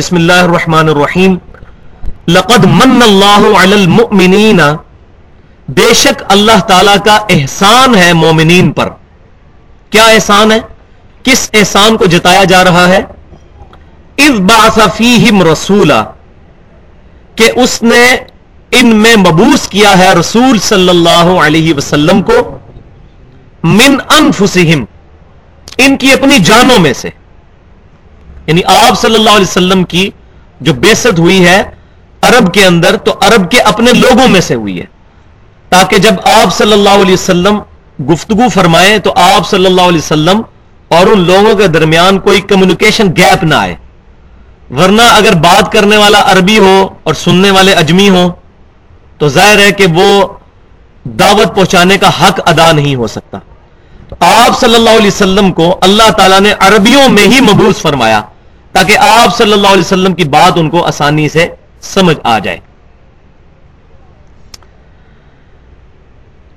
بسم اللہ الرحمن الرحیم. لقد من اللہ علی المؤمنین. بے شک اللہ تعالی کا احسان ہے مومنین پر. کیا احسان ہے؟ کس احسان کو جتایا جا رہا ہے؟ اذ بعث فیہم رسولا. کہ اس نے ان میں مبوس کیا ہے رسول صلی اللہ علیہ وسلم کو. من انفسہم. ان کی اپنی جانوں میں سے. یعنی آپ صلی اللہ علیہ وسلم کی جو بیست ہوئی ہے عرب کے اندر، تو عرب کے اپنے لوگوں میں سے ہوئی ہے۔ تاکہ جب آپ صلی اللہ علیہ وسلم گفتگو فرمائیں، تو آپ صلی اللہ علیہ وسلم اور ان لوگوں کے درمیان کوئی کمیونیکیشن گیپ نہ آئے۔ ورنہ اگر بات کرنے والا عربی ہو اور سننے والے اجمی ہو تو ظاہر ہے کہ وہ دعوت پہنچانے کا حق ادا نہیں ہو سکتا۔ تو آپ صلی اللہ علیہ وسلم کو اللہ تعالیٰ نے عربیوں میں ہی مبوس فرمایا۔ تاکہ آپ صلی اللہ علیہ وسلم کی بات ان کو آسانی سے سمجھ آ جائے۔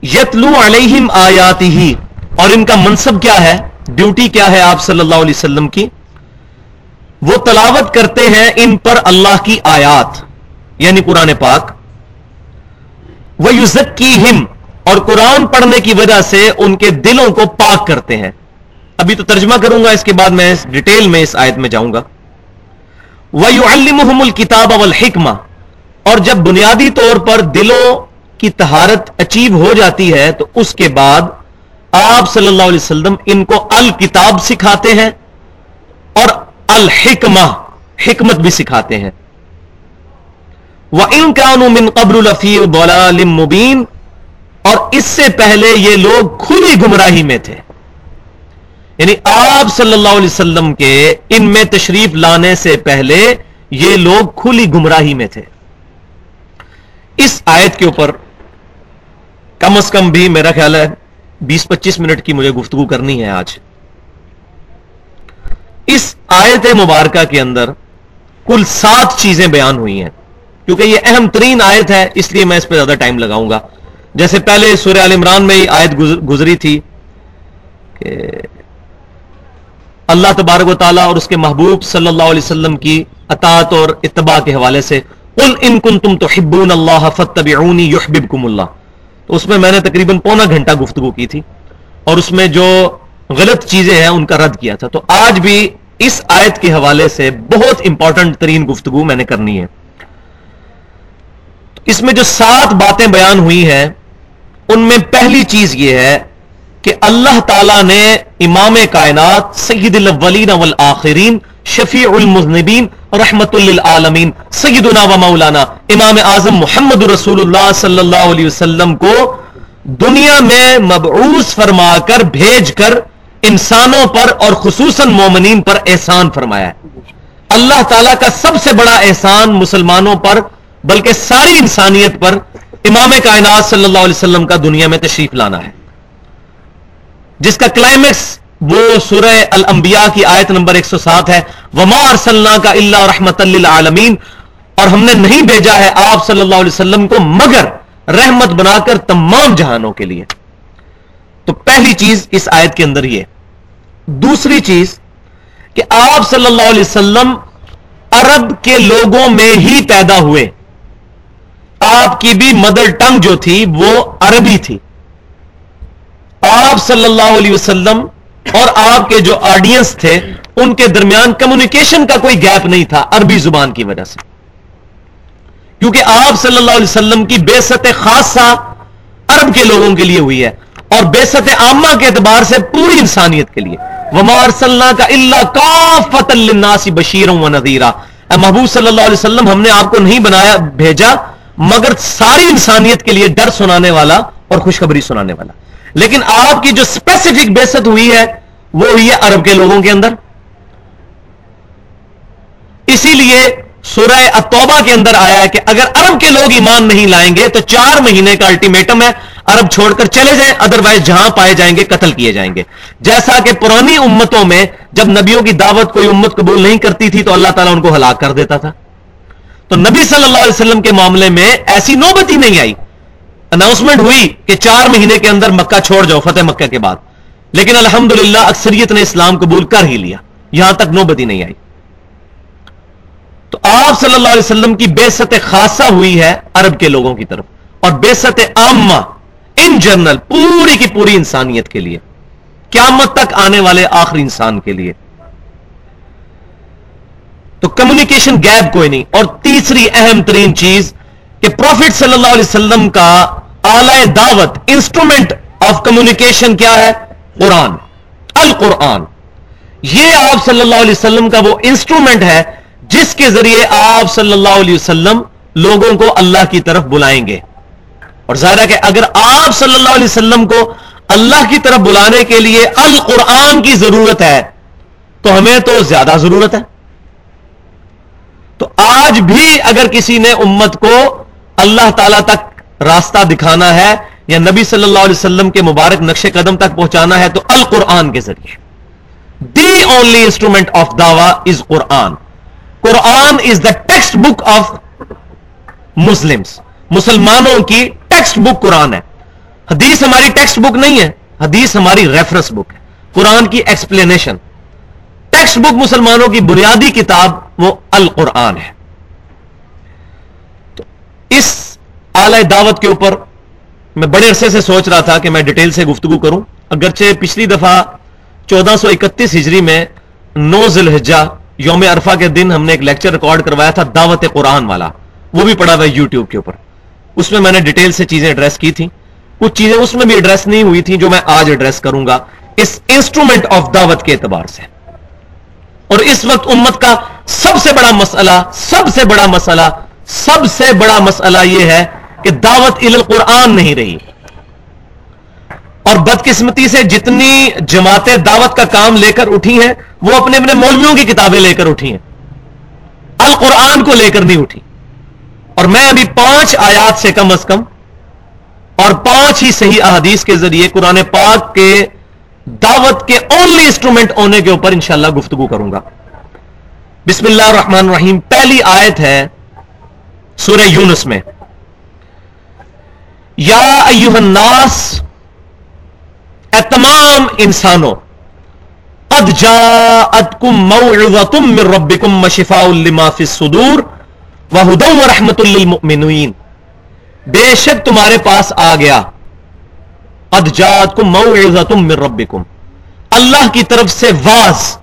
یتلو علیہم آیاتی ہی اور ان کا منصب کیا ہے؟ ڈیوٹی کیا ہے آپ صلی اللہ علیہ وسلم کی؟ وہ تلاوت کرتے ہیں ان پر اللہ کی آیات یعنی قرآن پاک۔ وہ یوزکی اور قرآن پڑھنے کی وجہ سے ان کے دلوں کو پاک کرتے ہیں۔ ابھی تو ترجمہ کروں گا، اس کے بعد میں ڈیٹیل میں اس آیت میں جاؤں گا۔ وہ یو المحم الکتاب الحکمہ اور جب بنیادی طور پر دلوں کی تہارت اچیو ہو جاتی ہے، تو اس کے بعد آپ صلی اللہ علیہ وسلم ان کو الکتاب سکھاتے ہیں اور الحکمہ، حکمت بھی سکھاتے ہیں۔ وہ ان کانوں من قبر الفی مبین اور اس سے پہلے یہ لوگ کھلی گمراہی میں تھے۔ یعنی آپ صلی اللہ علیہ وسلم کے ان میں تشریف لانے سے پہلے یہ لوگ کھلی گمراہی میں تھے۔ اس آیت کے اوپر کم از کم بھی میرا خیال ہے بیس پچیس منٹ کی مجھے گفتگو کرنی ہے آج۔ اس آیت مبارکہ کے اندر کل سات چیزیں بیان ہوئی ہیں۔ کیونکہ یہ اہم ترین آیت ہے، اس لیے میں اس پہ زیادہ ٹائم لگاؤں گا۔ جیسے پہلے سورہ عال عمران میں یہ آیت گزری تھی کہ اللہ تبارک و تعالیٰ اور اس کے محبوب صلی اللہ علیہ وسلم کی اطاعت اور اتباع کے حوالے سے قل ان کنتم تحبون اللہ فتبعونی یحببکم اللہ تو اس میں میں نے تقریباً پونا گھنٹہ گفتگو کی تھی اور اس میں جو غلط چیزیں ہیں ان کا رد کیا تھا تو آج بھی اس آیت کے حوالے سے بہت امپورٹنٹ ترین گفتگو میں نے کرنی ہے اس میں جو سات باتیں بیان ہوئی ہیں، ان میں پہلی چیز یہ ہے کہ اللہ تعالی نے امام کائنات، سید الاولین والآخرین، شفیع المذنبین، رحمت للعالمین، سیدنا و مولانا امام اعظم محمد رسول اللہ صلی اللہ علیہ وسلم کو دنیا میں مبعوث فرما کر، بھیج کر انسانوں پر اور خصوصاً مومنین پر احسان فرمایا ہے۔ اللہ تعالیٰ کا سب سے بڑا احسان مسلمانوں پر، بلکہ ساری انسانیت پر، امام کائنات صلی اللہ علیہ وسلم کا دنیا میں تشریف لانا ہے۔ جس کا کلائمیکس وہ سورہ الانبیاء کی آیت نمبر 107 ہے۔ وما ارسلنا کا اللہ رحمت للعالمین اور ہم نے نہیں بھیجا ہے آپ صلی اللہ علیہ وسلم کو مگر رحمت بنا کر تمام جہانوں کے لیے۔ تو پہلی چیز اس آیت کے اندر یہ۔ دوسری چیز کہ آپ صلی اللہ علیہ وسلم عرب کے لوگوں میں ہی پیدا ہوئے۔ آپ کی بھی مدر ٹنگ جو تھی وہ عربی تھی۔ آپ صلی اللہ علیہ وسلم اور آپ کے جو آڈینس تھے، ان کے درمیان کمیونیکیشن کا کوئی گیپ نہیں تھا عربی زبان کی وجہ سے۔ کیونکہ آپ صلی اللہ علیہ وسلم کی بے ست خاصہ عرب کے لوگوں کے لیے ہوئی ہے اور بے ست عامہ کے اعتبار سے پوری انسانیت کے لیے۔ ومار صلی کا اللہ کافت الناسی بشیر و نذیرہ محبوب صلی اللہ علیہ وسلم، ہم نے آپ کو نہیں بنایا، بھیجا، مگر ساری انسانیت کے لیے ڈر سنانے والا اور خوشخبری سنانے والا۔ لیکن آپ کی جو اسپیسیفک بےست ہوئی ہے، وہ ہوئی ہے عرب کے لوگوں کے اندر. اسی لیے سورہ اتوبہ کے اندر آیا ہے کہ اگر عرب کے لوگ ایمان نہیں لائیں گے تو چار مہینے کا الٹیمیٹم ہے. عرب چھوڑ کر چلے جائیں ادروائز جہاں پائے جائیں گے قتل کیے جائیں گے. جیسا کہ پرانی امتوں میں جب نبیوں کی دعوت کوئی امت قبول نہیں کرتی تھی تو اللہ تعالیٰ ان کو ہلاک کر دیتا تھا. تو نبی صلی اللہ علیہ وسلم کے معاملے میں ایسی نوبت ہی نہیں آئی. اناؤنسمنٹ ہوئی کہ چار مہینے کے اندر مکہ چھوڑ جاؤ، فتح مکہ کے بعد۔ لیکن الحمدللہ اکثریت نے اسلام قبول کر ہی لیا۔ یہاں تک نوبتی نہیں آئی۔ تو آپ صلی اللہ علیہ وسلم کی بے ست خاصہ ہوئی ہے عرب کے لوگوں کی طرف۔ اور بے ست عامہ ان جنرل پوری کی پوری انسانیت کے لیے۔ قیامت تک آنے والے آخری انسان کے لیے۔ تو کمیونیکیشن گیپ کوئی نہیں۔ اور تیسری اہم ترین چیز کہ پروفٹ صلی اللہ علیہ وسلم کا اعلی دعوت انسٹرومنٹ آف کمیونیکیشن کیا ہے؟ قرآن۔ القرآن۔ یہ آپ صلی اللہ علیہ وسلم کا وہ انسٹرومنٹ ہے جس کے ذریعے آپ صلی اللہ علیہ وسلم لوگوں کو اللہ کی طرف بلائیں گے۔ اور ظاہر ہے کہ اگر آپ صلی اللہ علیہ وسلم کو اللہ کی طرف بلانے کے لیے القرآن کی ضرورت ہے، تو ہمیں تو زیادہ ضرورت ہے۔ تو آج بھی اگر کسی نے امت کو اللہ تعالی تک راستہ دکھانا ہے یا نبی صلی اللہ علیہ وسلم کے مبارک نقش قدم تک پہنچانا ہے تو القرآن کے ذریعے۔ The only instrument of Dawa is Quran Quran is the text book of Muslim مسلمانوں کی ٹیکسٹ بک قرآن ہے۔ حدیث ہماری ٹیکسٹ بک نہیں ہے، حدیث ہماری ریفرنس بک ہے۔ قرآن کی ایکسپلینیشن ٹیکسٹ بک مسلمانوں کی بنیادی کتاب وہ القرآن ہے۔ اس اعلی دعوت کے اوپر میں بڑے عرصے سے سوچ رہا تھا کہ میں ڈیٹیل سے گفتگو کروں۔ اگرچہ پچھلی دفعہ چودہ سو اکتیس ہجری میں نو ذلحجہ یوم عرفہ کے دن ہم نے ایک لیکچر ریکارڈ کروایا تھا دعوت قرآن والا۔ وہ بھی پڑا ہوا ہے یوٹیوب کے اوپر۔ اس میں میں نے ڈیٹیل سے چیزیں ایڈریس کی تھی کچھ چیزیں اس میں بھی ایڈریس نہیں ہوئی تھی جو میں آج ایڈریس کروں گا۔ اس انسٹرومنٹ آف دعوت کے اعتبار سے۔ اور اس وقت امت کا سب سے بڑا مسئلہ، سب سے بڑا مسئلہ سب سے بڑا مسئلہ یہ ہے کہ دعوت القرآن نہیں رہی۔ اور بدقسمتی سے جتنی جماعتیں دعوت کا کام لے کر اٹھی ہیں، وہ اپنے اپنے مولویوں کی کتابیں لے کر اٹھی ہیں۔ القرآن کو لے کر نہیں اٹھی۔ اور میں ابھی پانچ آیات سے کم از کم اور پانچ ہی صحیح احادیث کے ذریعے قرآن پاک کے دعوت کے اونلی انسٹرومنٹ ہونے کے اوپر انشاءاللہ گفتگو کروں گا۔ بسم اللہ الرحمن الرحیم، پہلی آیت ہے سورہ یونس میں۔ یا ایوہ الناس، اے تمام انسانوں، قد جاءتکم موعظتم من ربکم مشفاء لما فی الصدور وہدو ورحمت للمؤمنین۔ بے شک تمہارے پاس آ گیا۔ ادجات کو من ربکم۔ اللہ کی طرف سے واز۔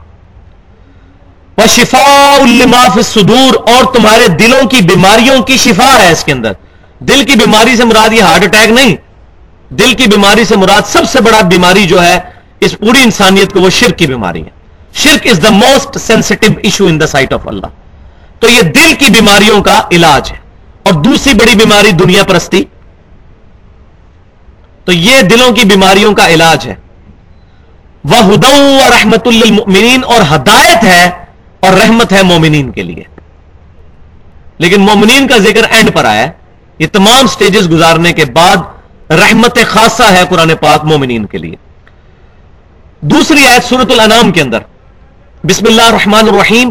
و شفا فی الصدور۔ اور تمہارے دلوں کی بیماریوں کی شفا ہے اس کے اندر۔ دل کی بیماری سے مراد یہ ہارٹ اٹیک نہیں۔ دل کی بیماری سے مراد سب سے بڑا بیماری جو ہے، اس پوری انسانیت کو وہ شرک کی بیماری ہے۔ شرک is the most sensitive issue in the sight of Allah تو یہ دل کی بیماریوں کا علاج ہے۔ اور دوسری بڑی بیماری دنیا پرستی۔ تو یہ دلوں کی بیماریوں کا علاج ہے۔ وہ ہدو رحمت المؤمنین اور ہدایت ہے اور رحمت ہے مومنین کے لیے۔ لیکن مومنین کا ذکر اینڈ پر آیا ہے۔ یہ تمام سٹیجز گزارنے کے بعد رحمت خاصہ ہے قرآن پاک مومنین کے لیے۔ دوسری آیت سورت الانام کے اندر۔ بسم اللہ الرحمن الرحیم۔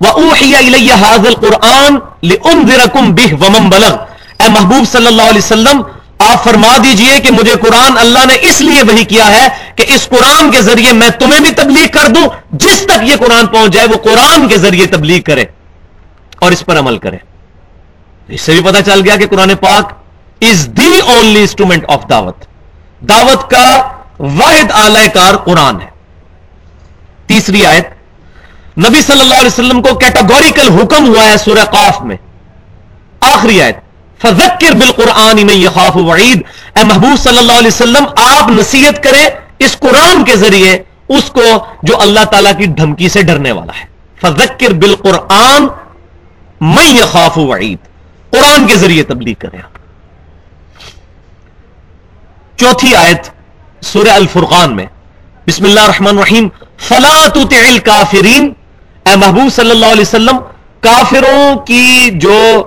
وَأُوحِيَ الْقُرْآنِ لِأُنذِرَكُمْ بِهِ وَمَنْ بَلَغْ۔ اے محبوب صلی اللہ علیہ وسلم آپ فرما دیجیے کہ مجھے قرآن اللہ نے اس لیے وہی کیا ہے کہ اس قرآن کے ذریعے میں تمہیں بھی تبلیغ کر دوں، جس تک یہ قرآن پہنچ جائے وہ قرآن کے ذریعے تبلیغ کرے اور اس پر عمل کرے۔ اس سے بھی پتا چل گیا کہ قرآن پاک is the only instrument of دعوت۔ دعوت کا واحد آلہ کار قرآن ہے۔ تیسری آیت، نبی صلی اللہ علیہ وسلم کو کیٹاگوریکل حکم ہوا ہے سورہ قاف میں۔ آخری آیت فذکر بالقرآن میں یخاف وعید۔ اے محبوب صلی اللہ علیہ وسلم، آپ نصیحت کریں اس قرآن کے ذریعے، اس کو جو اللہ تعالیٰ کی دھمکی سے ڈرنے والا ہے۔ فذکر بالقرآن میں یخاف وعید۔ قرآن کے ذریعے تبلیغ کریں آپ۔ چوتھی آیت سورہ الفرقان میں۔ بسم اللہ الرحمن الرحیم۔ فلا تطع الكافرین۔ اے محبوب صلی اللہ علیہ وسلم، کافروں کی جو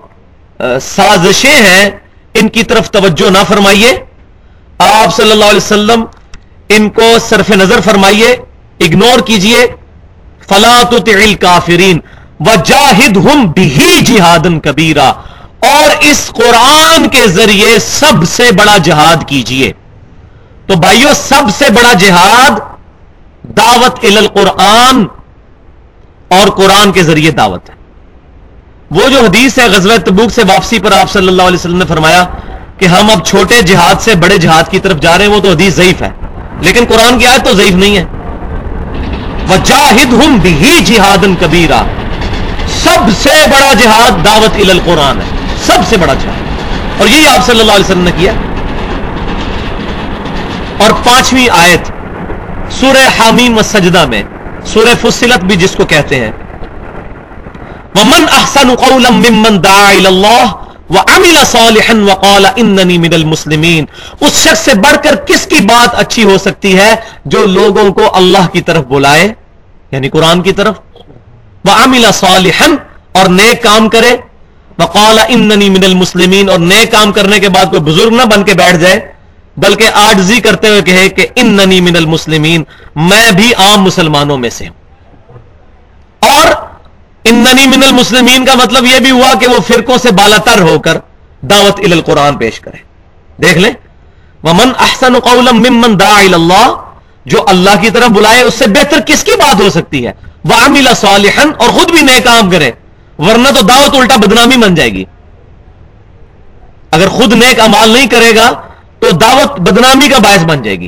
سازشیں ہیں، ان کی طرف توجہ نہ فرمائیے۔ آپ صلی اللہ علیہ وسلم ان کو صرف نظر فرمائیے اگنور کیجیے۔ فلا تطع کافرین وجاہد ہم بھی جہادن کبیرہ اور اس قرآن کے ذریعے سب سے بڑا جہاد کیجیے۔ تو بھائیو، سب سے بڑا جہاد دعوت القرآن اور قرآن کے ذریعے دعوت ہے۔ وہ جو حدیث ہے غزوہ تبوک سے واپسی پر آپ صلی اللہ علیہ وسلم نے فرمایا کہ ہم اب چھوٹے جہاد سے بڑے جہاد کی طرف جا رہے ہیں، وہ تو حدیث ضعیف ہے۔ لیکن قرآن کی آیت تو ضعیف نہیں ہے۔ وجاہد ہم بھی جہاد کبیرہ سب سے بڑا جہاد دعوت ال القرآن ہے۔ سب سے بڑا جہاد۔ اور یہی آپ صلی اللہ علیہ وسلم نے کیا۔ اور پانچویں آیت سورہ حامیم و سجدہ میں، سورہ فصلت بھی جس کو کہتے ہیں ومن احسن قولا ممن دعا الى الله وعمل صالحا وقال انني من المسلمين اس شخص سے بڑھ کر کس کی بات اچھی ہو سکتی ہے جو لوگوں کو اللہ کی طرف بلائے؟ یعنی قرآن کی طرف؟ وعمل صالحا اور نیک کام کرے۔ وقال انني من المسلمين اور نیک کام کرنے کے بعد کوئی بزرگ نہ بن کے بیٹھ جائے، بلکہ آجزی کرتے ہوئے کہے کہ اننی من المسلمین میں بھی عام مسلمانوں میں سے اور اننی من المسلمین کا مطلب یہ بھی ہوا کہ وہ فرقوں سے بالا تر ہو کر دعوت ال القرآن پیش کرے دیکھ لیں۔ ومن احسن قولا ممن دعا اللہ جو اللہ کی طرف بلائے، اس سے بہتر کس کی بات ہو سکتی ہے؟ وعمل صالحا، اور خود بھی نئے کام کرے، ورنہ تو دعوت الٹا بدنامی بن جائے گی۔ اگر خود نیک امال نہیں کرے گا، تو دعوت بدنامی کا باعث بن جائے گی۔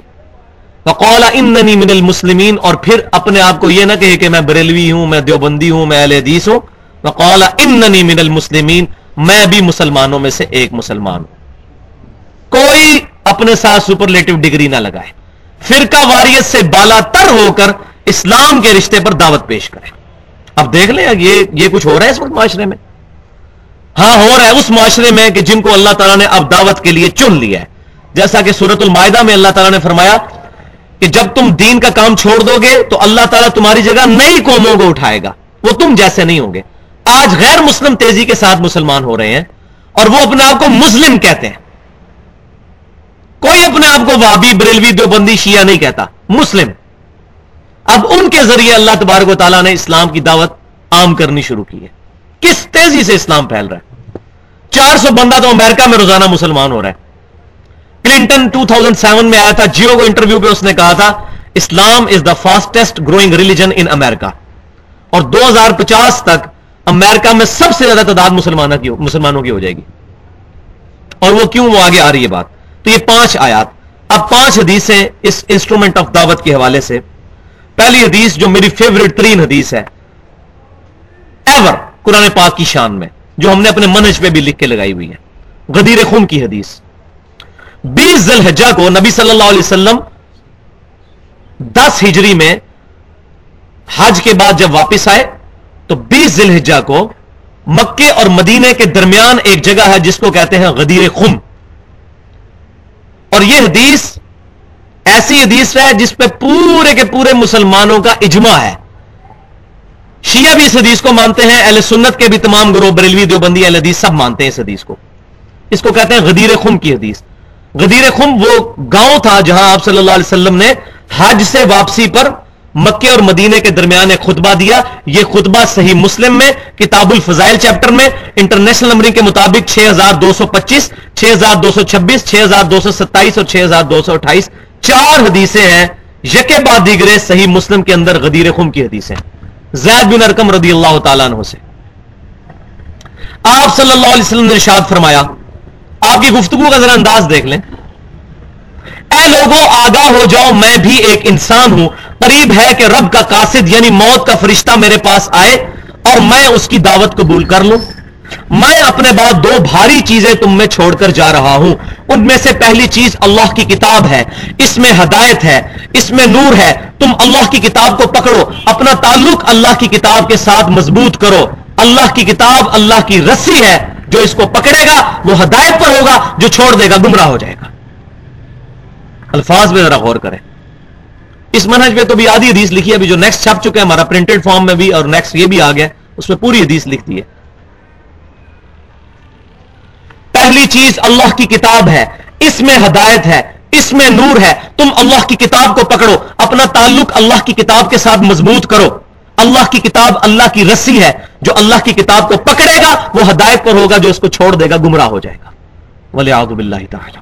وقال اننی من المسلمین اور پھر اپنے آپ کو یہ نہ کہے کہ میں بریلوی ہوں، میں دیوبندی ہوں، میں اہل حدیث ہوں۔ وقال اننی من المسلمین میں بھی مسلمانوں میں سے ایک مسلمان ہوں۔ کوئی اپنے ساتھ سپرلیٹو ڈگری نہ لگائے۔ فرقہ واریت سے بالا تر ہو کر اسلام کے رشتے پر دعوت پیش کرے۔ اب دیکھ لیں یہ یہ کچھ ہو رہا ہے اس وقت معاشرے میں؟ ہاں ہو رہا ہے اس معاشرے میں کہ جن کو اللہ تعالیٰ نے اب دعوت کے لیے چن لیا ہے۔ جیسا کہ سورت المائدہ میں اللہ تعالیٰ نے فرمایا کہ جب تم دین کا کام چھوڑ دو گے تو اللہ تعالیٰ تمہاری جگہ نئی قوموں کو اٹھائے گا۔ وہ تم جیسے نہیں ہوں گے۔ آج غیر مسلم تیزی کے ساتھ مسلمان ہو رہے ہیں اور وہ اپنے آپ کو مسلم کہتے ہیں۔ کوئی اپنے آپ کو وابی، بریلوی، دیوبندی، شیعہ نہیں کہتا۔ مسلم۔ اب ان کے ذریعے اللہ تبارک و تعالیٰ نے اسلام کی دعوت عام کرنی شروع کی ہے۔ کس تیزی سے اسلام پھیل رہا ہے؟ چار سو بندہ تو امریکہ میں روزانہ مسلمان ہو رہا ہے۔ کلنٹن 2007 میں آیا تھا، جیو کو انٹرویو پہ اس نے کہا تھا، Islam is the fastest growing religion in America اور دو ہزار پچاس تک امریکہ میں سب سے زیادہ تعداد مسلمانوں کی ہو جائے گی۔ اور وہ کیوں وہ آگے آ رہی ہے بات؟ تو یہ پانچ آیات۔ اب پانچ حدیثیں اس انسٹرومنٹ آف دعوت کے حوالے سے۔ پہلی حدیث جو میری فیوریٹ ترین حدیث ہے ایور قرآن پاک کی شان میں، جو ہم نے اپنے منج پہ بھی لکھ کے لگائی ہوئی ہے۔ غدیر خون کی حدیث۔ بیس ذلحجہ کو نبی صلی اللہ علیہ وسلم دس ہجری میں حج کے بعد جب واپس آئے، تو بیس ذلحجہ کو مکے اور مدینے کے درمیان ایک جگہ ہے جس کو کہتے ہیں غدیر خم۔ اور یہ حدیث ایسی حدیث ہے جس پہ پورے کے پورے مسلمانوں کا اجماع ہے۔ شیعہ بھی اس حدیث کو مانتے ہیں، اہل سنت کے بھی تمام گروہ بریلوی دیوبندی اہل حدیث سب مانتے ہیں اس حدیث کو۔ اس کو کہتے ہیں غدیر خم کی حدیث۔ غدیر خم وہ گاؤں تھا جہاں آپ صلی اللہ علیہ وسلم نے حج سے واپسی پر مکے اور مدینے کے درمیان ایک خطبہ دیا۔ یہ خطبہ صحیح مسلم میں، کتاب الفضائل چیپٹر میں، انٹرنیشنل نمبرنگ کے مطابق 6225 6226 6227 اور 6228 چار حدیثیں ہیں۔ یکے بعد دیگرے صحیح مسلم کے اندر غدیر خم کی حدیثیں۔ زید بن ارکم رضی اللہ تعالیٰ عنہ سے۔ آپ صلی اللہ علیہ وسلم نے ارشاد فرمایا آپ کی گفتگو کا ذرا انداز دیکھ لیں۔ اے لوگوں، آگاہ ہو جاؤ، میں بھی ایک انسان ہوں۔ قریب ہے کہ رب کا قاصد یعنی موت کا فرشتہ میرے پاس آئے اور میں اس کی دعوت قبول کر لوں۔ میں اپنے بعد دو بھاری چیزیں تم میں چھوڑ کر جا رہا ہوں۔ ان میں سے پہلی چیز اللہ کی کتاب ہے۔ اس میں ہدایت ہے، اس میں نور ہے۔ تم اللہ کی کتاب کو پکڑو۔ اپنا تعلق اللہ کی کتاب کے ساتھ مضبوط کرو۔ اللہ کی کتاب اللہ کی رسی ہے۔ جو اس کو پکڑے گا، وہ ہدایت پر ہوگا، جو چھوڑ دے گا، گمراہ ہو جائے گا۔ الفاظ میں ذرا غور کریں۔ اس منہج میں تو بھی آدھی حدیث لکھی ہے، ابھی جو نیکسٹ چھپ چکے ہیں، ہمارا پرنٹڈ فارم میں بھی اور نیکسٹ یہ بھی آ گیا اس میں پوری حدیث لکھتی ہے۔ پہلی چیز اللہ کی کتاب ہے، اس میں ہدایت ہے، اس میں نور ہے۔ تم اللہ کی کتاب کو پکڑو، اپنا تعلق اللہ کی کتاب کے ساتھ مضبوط کرو۔ اللہ کی کتاب اللہ کی رسی ہے، جو اللہ کی کتاب کو پکڑے گا، وہ ہدایت پر ہوگا، جو اس کو چھوڑ دے گا، گمراہ ہو جائے گا۔ ولی آدب اللہ تعالی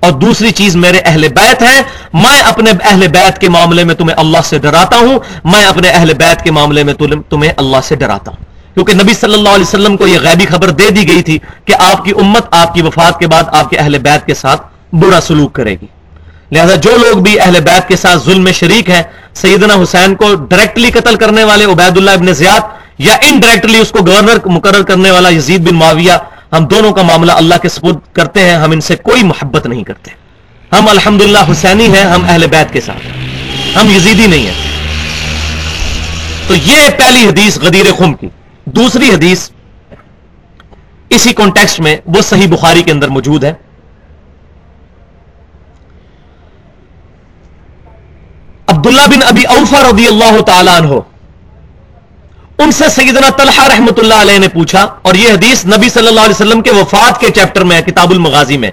اور دوسری چیز میرے اہل بیت ہے میں اپنے اہل بیت کے معاملے میں تمہیں اللہ سے ڈراتا ہوں، میں اپنے اہل بیت کے معاملے میں تمہیں اللہ سے ڈراتا ہوں۔ کیونکہ نبی صلی اللہ علیہ وسلم کو یہ غیبی خبر دے دی گئی تھی کہ آپ کی امت، آپ کی وفات کے بعد آپ کے اہل بیت کے ساتھ برا سلوک کرے گی۔ لہذا جو لوگ بھی اہل بیت کے ساتھ ظلم میں شریک ہیں، سیدنا حسین کو ڈائریکٹلی قتل کرنے والے عبید اللہ ابن زیاد یا انڈائریکٹلی اس کو گورنر مقرر کرنے والا یزید بن معاویہ، ہم دونوں کا معاملہ اللہ کے سپرد کرتے ہیں، ہم ان سے کوئی محبت نہیں کرتے۔ ہم الحمدللہ حسینی ہیں، ہم اہل بیت کے ساتھ ہم یزیدی نہیں ہیں۔ تو یہ پہلی حدیث غدیر خم کی۔ دوسری حدیث اسی کانٹیکسٹ میں وہ صحیح بخاری کے اندر موجود ہے۔ عبداللہ بن ابی اوفا رضی اللہ تعالیٰ عنہ۔ ان سے سیدنا طلحہ رحمت اللہ علیہ نے پوچھا، اور یہ حدیث نبی صلی اللہ علیہ وسلم کے وفات کے چیپٹر میں کتاب المغازی میں۔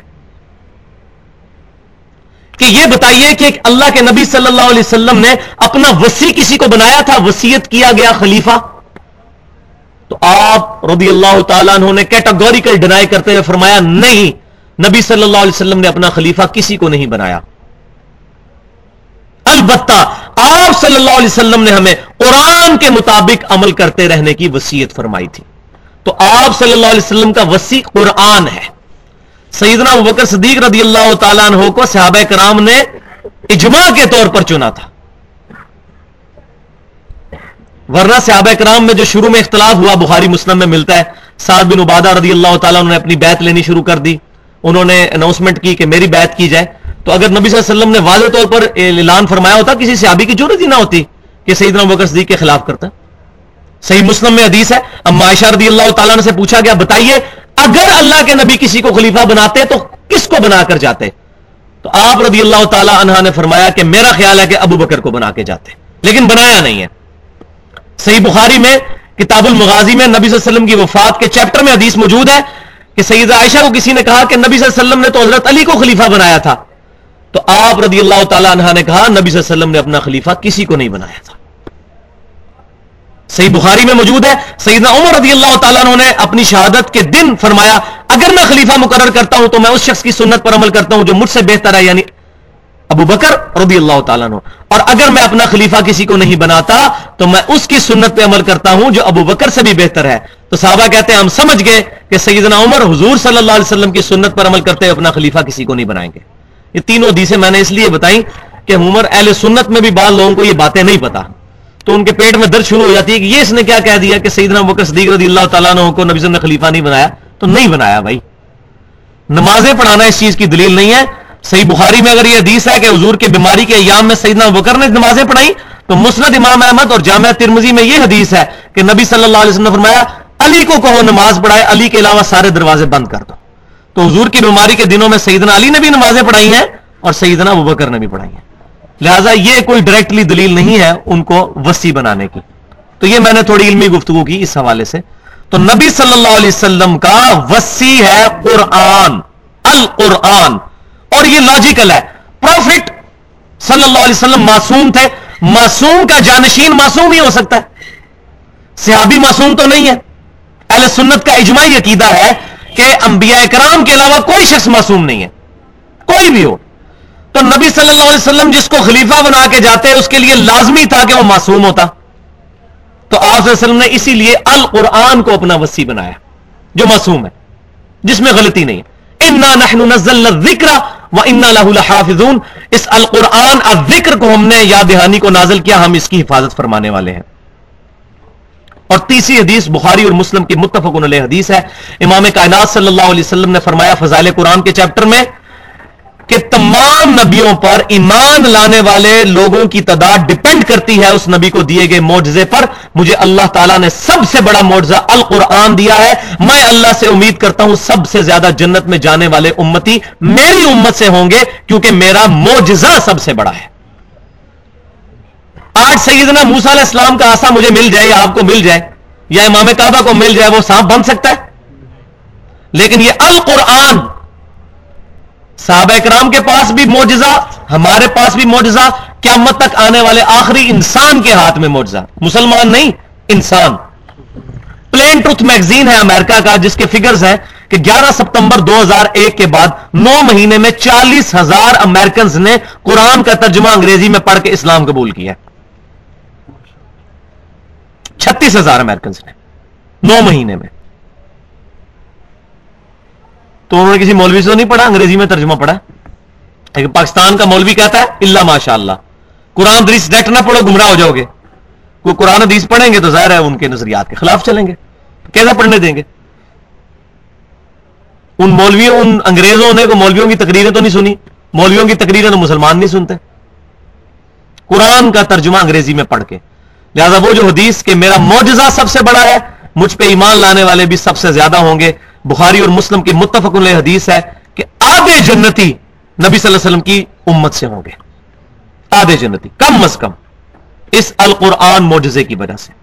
کہ یہ بتائیے کہ اللہ کے نبی صلی اللہ علیہ وسلم نے اپنا وسیع کسی کو بنایا تھا، وسیعت کیا گیا خلیفہ؟ تو آپ رضی اللہ تعالیٰ عنہ نے کیٹاگوریکل ڈینائی کرتے ہوئے فرمایا، نہیں، نبی صلی اللہ علیہ وسلم نے اپنا خلیفہ کسی کو نہیں بنایا۔ البتہ آپ صلی اللہ علیہ وسلم نے ہمیں قرآن کے مطابق عمل کرتے رہنے کی وسیعت فرمائی تھی۔ تو آپ صلی اللہ علیہ وسلم کا وسیع قرآن ہے۔ سیدنا بکر صدیق رضی اللہ تعالیٰ عنہ کو صحابہ کرام نے اجماع کے طور پر چنا تھا۔ ورنہ صحابہ کرام میں جو شروع میں اختلاف ہوا، بخاری مسلم میں ملتا ہے۔ سعد بن عبادہ رضی اللہ تعالیٰ انہوں نے اپنی بیت لینی شروع کر دی۔ انہوں نے اناؤنسمنٹ کی کہ میری بیت کی جائے۔ تو اگر نبی صلی اللہ علیہ وسلم نے واضح طور پر اعلان فرمایا ہوتا کسی صحابی کی ضرورت ہی نہ ہوتی کہ سیدنا بکر صدیق کے خلاف کرتا۔ صحیح مسلم میں حدیث ہے اب معاشہ رضی اللہ تعالیٰ نے سے پوچھا گیا، بتائیے، اگر اللہ کے نبی کسی کو خلیفہ بناتے تو کس کو بنا کر جاتے؟ تو آپ رضی اللہ تعالی عنہ نے فرمایا کہ میرا خیال ہے کہ ابو بکر کو بنا کے جاتے، لیکن بنایا نہیں ہے۔ صحیح بخاری میں، کتاب المغازی میں نبی صلی اللہ علیہ وسلم کی وفات کے چیپٹر میں حدیث موجود ہے کہ سید عائشہ کو کسی نے کہا کہ نبی صلی اللہ علیہ وسلم نے تو حضرت علی کو خلیفہ بنایا تھا۔ تو آپ رضی اللہ تعالی عنہ نے کہا، نبی صلی اللہ علیہ وسلم نے اپنا خلیفہ کسی کو نہیں بنایا تھا۔ صحیح بخاری میں موجود ہے، سیدنا عمر رضی اللہ تعالیٰ عنہ نے اپنی شہادت کے دن فرمایا، اگر میں خلیفہ مقرر کرتا ہوں تو میں اس شخص کی سنت پر عمل کرتا ہوں جو مجھ سے بہتر ہے یعنی ابو بکر رضی اللہ تعالیٰ عنہ۔ اور اگر میں اپنا خلیفہ کسی کو نہیں بناتا تو میں اس کی سنت پہ عمل کرتا ہوں جو ابو بکر سے بھی بہتر ہے۔ تو صحابہ کہتے ہیں، ہم سمجھ گئے کہ سیدنا عمر حضور صلی اللہ علیہ وسلم کی سنت پر عمل کرتے ہوئے اپنا خلیفہ کسی کو نہیں بنائیں گے۔ یہ تینوں حدیثیں میں نے اس لیے بتائی کہ عمر اہل سنت میں بھی بعض لوگوں کو یہ باتیں نہیں پتا تو ان کے پیٹ میں درد شروع ہو جاتی ہے کہ یہ اس نے کیا کہہ دیا کہ سیدنا بکر صدیق رضی اللہ تعالیٰ عنہ کو نبی نے خلیفہ نہیں بنایا؟ تو نہیں بنایا بھائی۔ نمازیں پڑھانا اس چیز کی دلیل نہیں ہے۔ صحیح بخاری میں اگر یہ حدیث ہے کہ حضور کے بیماری کے ایام میں سیدنا بکر نے نمازیں پڑھائی تو مسند امام احمد اور جامعہ ترمزی میں یہ حدیث ہے کہ نبی صلی اللہ علیہ وسلم نے فرمایا، علی کو کہو نماز پڑھائے، علی کے علاوہ سارے دروازے بند کر دو۔ تو حضور کی بیماری کے دنوں میں سیدنا علی نے بھی نمازیں پڑھائی ہیں اور سیدنا بکر نے بھی پڑھائی ہیں۔ لہٰذا یہ کوئی ڈائریکٹلی دلیل نہیں ہے ان کو وسیع بنانے کی۔ تو یہ میں نے تھوڑی علمی گفتگو کی اس حوالے سے۔ تو نبی صلی اللہ علیہ وسلم کا وسیع ہے قرآن، القرآن۔ اور یہ لاجیکل ہے۔ پروفٹ صلی اللہ علیہ وسلم معصوم تھے۔ معصوم کا جانشین معصوم ہی ہو سکتا ہے۔ صحابی معصوم تو نہیں ہے۔ اہل سنت کا اجماعی عقیدہ ہے کہ انبیاء کرام کے علاوہ کوئی شخص معصوم نہیں ہے۔ کوئی بھی ہو۔ تو نبی صلی اللہ علیہ وسلم جس کو خلیفہ بنا کے جاتے، اس کے لیے لازمی تھا کہ وہ معصوم ہوتا۔ تو آپ وسلم نے اسی لیے القرآن کو اپنا وسیع بنایا، جو معصوم ہے، جس میں غلطی نہیں انا نحن نزلنا الذکر و انا له لحافظون۔ اس القرآن، الذکر کو ہم نے یاد دہانی کو نازل کیا، ہم اس کی حفاظت فرمانے والے ہیں۔ اور تیسری حدیث بخاری اور مسلم کی متفق علیہ حدیث ہے۔ امام کائنات صلی اللہ علیہ وسلم نے فرمایا فضائل قرآن کے چیپٹر میں کہ تمام نبیوں پر ایمان لانے والے لوگوں کی تعداد ڈپینڈ کرتی ہے اس نبی کو دیے گئے معجزے پر۔ مجھے اللہ تعالیٰ نے سب سے بڑا معجزہ القرآن دیا ہے۔ میں اللہ سے امید کرتا ہوں سب سے زیادہ جنت میں جانے والے امتی میری امت سے ہوں گے کیونکہ میرا معجزہ سب سے بڑا ہے۔ آج سیدنا موسا علیہ السلام کا آسا مجھے مل جائے یا آپ کو مل جائے یا امام کعبہ کو مل جائے وہ سانپ بن سکتا ہے؟ لیکن یہ القرآن صحابہ اکرام کے پاس بھی موجزہ ہمارے پاس بھی موجزہ قیامت تک آنے والے آخری انسان کے ہاتھ میں موجزہ مسلمان نہیں، انسان۔ پلین ٹروتھ میگزین ہے امریکہ کا، جس کے فگرز ہیں کہ گیارہ ستمبر دو ہزار ایک کے بعد نو مہینے میں چالیس ہزار امریکنز نے قرآن کا ترجمہ انگریزی میں پڑھ کے اسلام قبول کیا چھتیس ہزار امریکنز نے نو مہینے میں۔ تو انہوں نے کسی مولوی سے تو نہیں پڑھا؟ انگریزی میں ترجمہ پڑھا۔ لیکن پاکستان کا مولوی کہتا ہے، اللہ ماشاء اللہ قرآن حدیث ڈیٹ نہ پڑھو، گمراہ ہو جاؤ گے۔ کوئی قرآن حدیث پڑھیں گے تو ظاہر ہے ان کے نظریات کے خلاف چلیں گے۔ کیسا پڑھنے دیں گے؟ ان مولویوں، ان انگریزوں نے کو مولویوں کی تقریریں تو نہیں سنی۔ مولویوں کی تقریریں تو مسلمان نہیں سنتے۔ قرآن کا ترجمہ انگریزی میں پڑھ کے۔ لہذا وہ جو حدیث کہ میرا معجزہ سب سے بڑا ہے، مجھ پہ ایمان لانے والے بھی سب سے زیادہ ہوں گے۔ بخاری اور مسلم کی متفق علیہ حدیث ہے کہ آدھے جنتی نبی صلی اللہ علیہ وسلم کی امت سے ہوں گے۔ آدھے جنتی، کم از کم۔ اس القرآن معجزے کی وجہ سے۔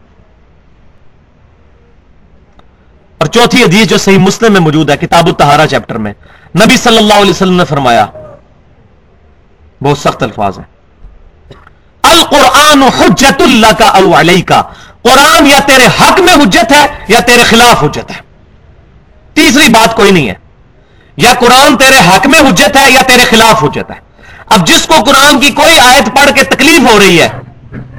اور چوتھی حدیث جو صحیح مسلم میں موجود ہے، کتاب التہارا چیپٹر میں، نبی صلی اللہ علیہ وسلم نے فرمایا، بہت سخت الفاظ ہیں۔ القرآن حجت اللہ کا علیہ کا قرآن یا تیرے حق میں حجت ہے یا تیرے خلاف حجت ہے۔ تیسری بات کوئی نہیں ہے۔ یا قرآن تیرے حق میں حجت ہے یا تیرے خلاف حجت ہے۔ اب جس کو قرآن کی کوئی آیت پڑھ کے تکلیف ہو رہی ہے،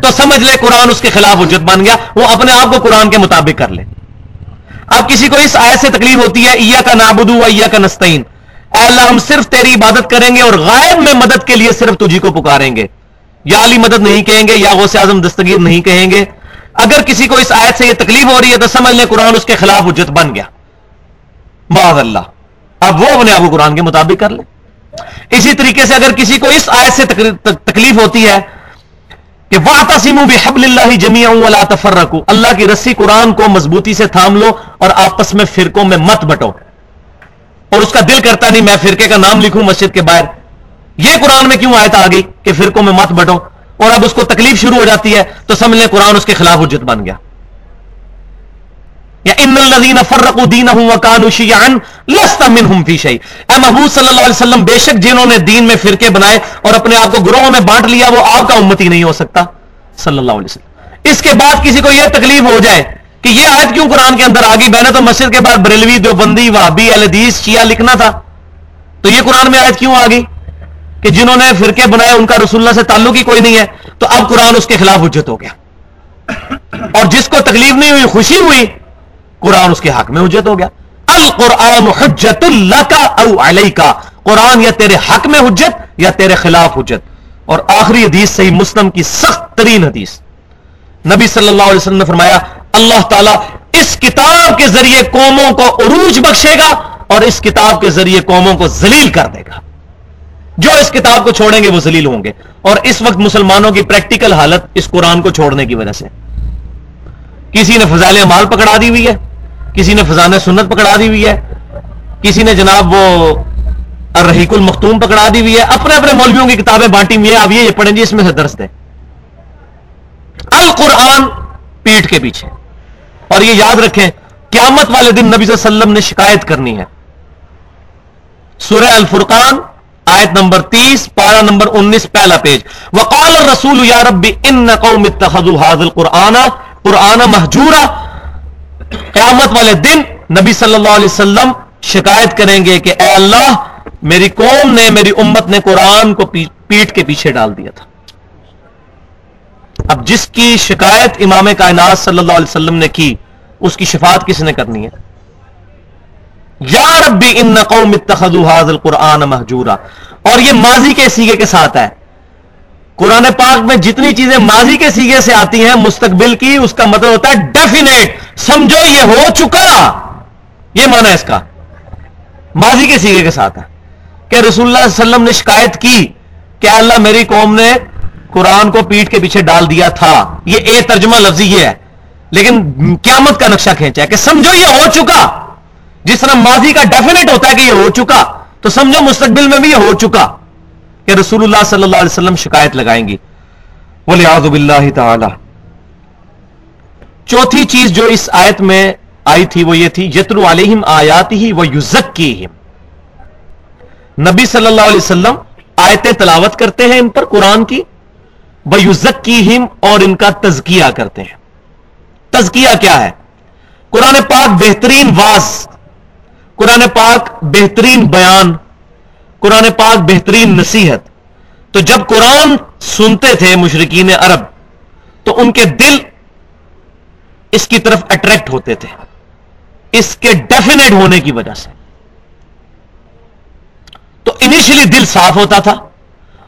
تو سمجھ لے قرآن اس کے خلاف حجت بن گیا، وہ اپنے آپ کو قرآن کے مطابق کر لے۔ اب کسی کو اس آیت سے تکلیف ہوتی ہے ایا کا نابدو ایا کا نستعین۔ اے اللہ، ہم صرف تیری عبادت کریں گے اور غائب میں مدد کے لیے صرف تجھی کو پکاریں گے۔ یا علی مدد نہیں کہیں گے یا غوث اعظم دستگیر نہیں کہیں گے۔ اگر کسی کو اس آیت سے یہ تکلیف ہو رہی ہے تو سمجھ لیں قرآن اس کے خلاف حجت بن گیا۔ معاذ اللہ۔ اب وہ اپنے آپ کو قرآن کے مطابق کر لے اسی طریقے سے اگر کسی کو اس آیت سے تکلیف ہوتی ہے کہ واہ تسیم بحب اللہ جمی ولا تفرقوا، اللہ کی رسی قرآن کو مضبوطی سے تھام لو اور آپس میں فرقوں میں مت بٹو۔ اور اس کا دل کرتا نہیں میں فرقے کا نام لکھوں مسجد کے باہر۔ یہ قرآن میں کیوں آیت آ گئی کہ فرقوں میں مت بٹو؟ اور اب اس کو تکلیف شروع ہو جاتی ہے تو سمجھ لیں قرآن اس کے خلاف حجت بن گیا۔ یا ان الذين فرقوا دينهم وكانوا شيعا لست منهم في شيء اے محبوب صلی اللہ علیہ وسلم، بے شک جنہوں نے دین میں فرقے بنائے اور اپنے آپ کو گروہوں میں بانٹ لیا، وہ آپ کا امتی نہیں ہو سکتا۔ صلی اللہ علیہ وسلم۔ اس کے بعد کسی کو یہ تکلیف ہو جائے کہ یہ آیت کیوں قرآن کے اندر آ گئی؟ میں نے تو مسجد کے بعد بریلوی، دیوبندی، وہابی الحدیث شیعہ لکھنا تھا۔ تو یہ قرآن میں آیت کیوں آ گئی؟ کہ جنہوں نے فرقے بنائے، ان کا رسول اللہ سے تعلق ہی کوئی نہیں ہے، تو اب قرآن اس کے خلاف حجت ہو گیا۔ اور جس کو تکلیف نہیں ہوئی، خوشی ہوئی، قرآن اس کے حق میں حجت ہو گیا۔ القرآن حجت اللہ کا او علیہ کا قرآن یا تیرے حق میں حجت یا تیرے خلاف حجت۔ اور آخری حدیث صحیح مسلم کی سخت ترین حدیث۔ نبی صلی اللہ علیہ وسلم نے فرمایا، اللہ تعالیٰ اس کتاب کے ذریعے قوموں کو عروج بخشے گا اور اس کتاب کے ذریعے قوموں کو ذلیل کر دے گا۔ جو اس کتاب کو چھوڑیں گے وہ ذلیل ہوں گے۔ اور اس وقت مسلمانوں کی پریکٹیکل حالت اس قرآن کو چھوڑنے کی وجہ سے۔ کسی نے فضائل مال پکڑا دی ہوئی ہے، کسی نے فضان سنت پکڑا دی ہوئی ہے، کسی نے جناب وہ رحیق المختوم پکڑا دی ہوئی ہے۔ اپنے اپنے مولویوں کی کتابیں بانٹی ہوئی ہیں اب یہ پڑھیں گے اس میں سے درست ہے القرآن پیٹ کے پیچھے۔ اور یہ یاد رکھیں، قیامت والے دن نبی صلی اللہ علیہ وسلم نے شکایت کرنی ہے۔ سورہ الفرقان آیت نمبر تیس، پارہ نمبر انیس، پہلا پیج۔ وقال الرسول، یا رب ان قوم اتخذوا هذا القرآن قرآن محجورا قیامت والے دن نبی صلی اللہ علیہ وسلم شکایت کریں گے کہ اے اللہ، میری قوم نے، میری امت نے قرآن کو پیٹ کے پیچھے ڈال دیا تھا۔ اب جس کی شکایت امام کائنات صلی اللہ علیہ وسلم نے کی، اس کی شفاعت کس نے کرنی ہے؟ یا ربی ان قوم اتخذوا هذا القرآن محجورا اور یہ ماضی کے سیگے کے ساتھ ہے۔ قرآن پاک میں جتنی چیزیں ماضی کے سیگے سے آتی ہیں، مستقبل کی، اس کا مطلب ہوتا ہے ڈیفینیٹ سمجھو یہ ہو چکا۔ یہ مانا اس کا۔ ماضی کے سیگے کے ساتھ ہے۔ کہ رسول اللہ علیہ وسلم نے شکایت کی کہ اللہ میری قوم نے قرآن کو پیٹ کے پیچھے ڈال دیا تھا۔ یہ اے ترجمہ لفظی یہ ہے۔ لیکن قیامت کا نقشہ کھینچا ہے کہ سمجھو یہ ہو چکا۔ جس طرح ماضی کا ڈیفینیٹ ہوتا ہے کہ یہ ہو چکا، تو سمجھو مستقبل میں بھی یہ ہو چکا کہ رسول اللہ صلی اللہ علیہ وسلم شکایت لگائیں گی بولے آزب اللہ تعالی۔ چوتھی چیز جو اس آیت میں آئی تھی وہ یہ تھی یترو علیہم آیات ہی وہ یوزک نبی صلی اللہ علیہ وسلم آیتیں تلاوت کرتے ہیں ان پر قرآن کی وہ یوزک اور ان کا تزکیہ کرتے ہیں۔ تزکیہ کیا ہے؟ قرآن پاک بہترین واز قرآن پاک بہترین بیان، قرآن پاک بہترین نصیحت۔ تو جب قرآن سنتے تھے مشرقین عرب، تو ان کے دل اس کی طرف اٹریکٹ ہوتے تھے۔ اس کے ڈیفینیٹ ہونے کی وجہ سے۔ تو انیشلی دل صاف ہوتا تھا،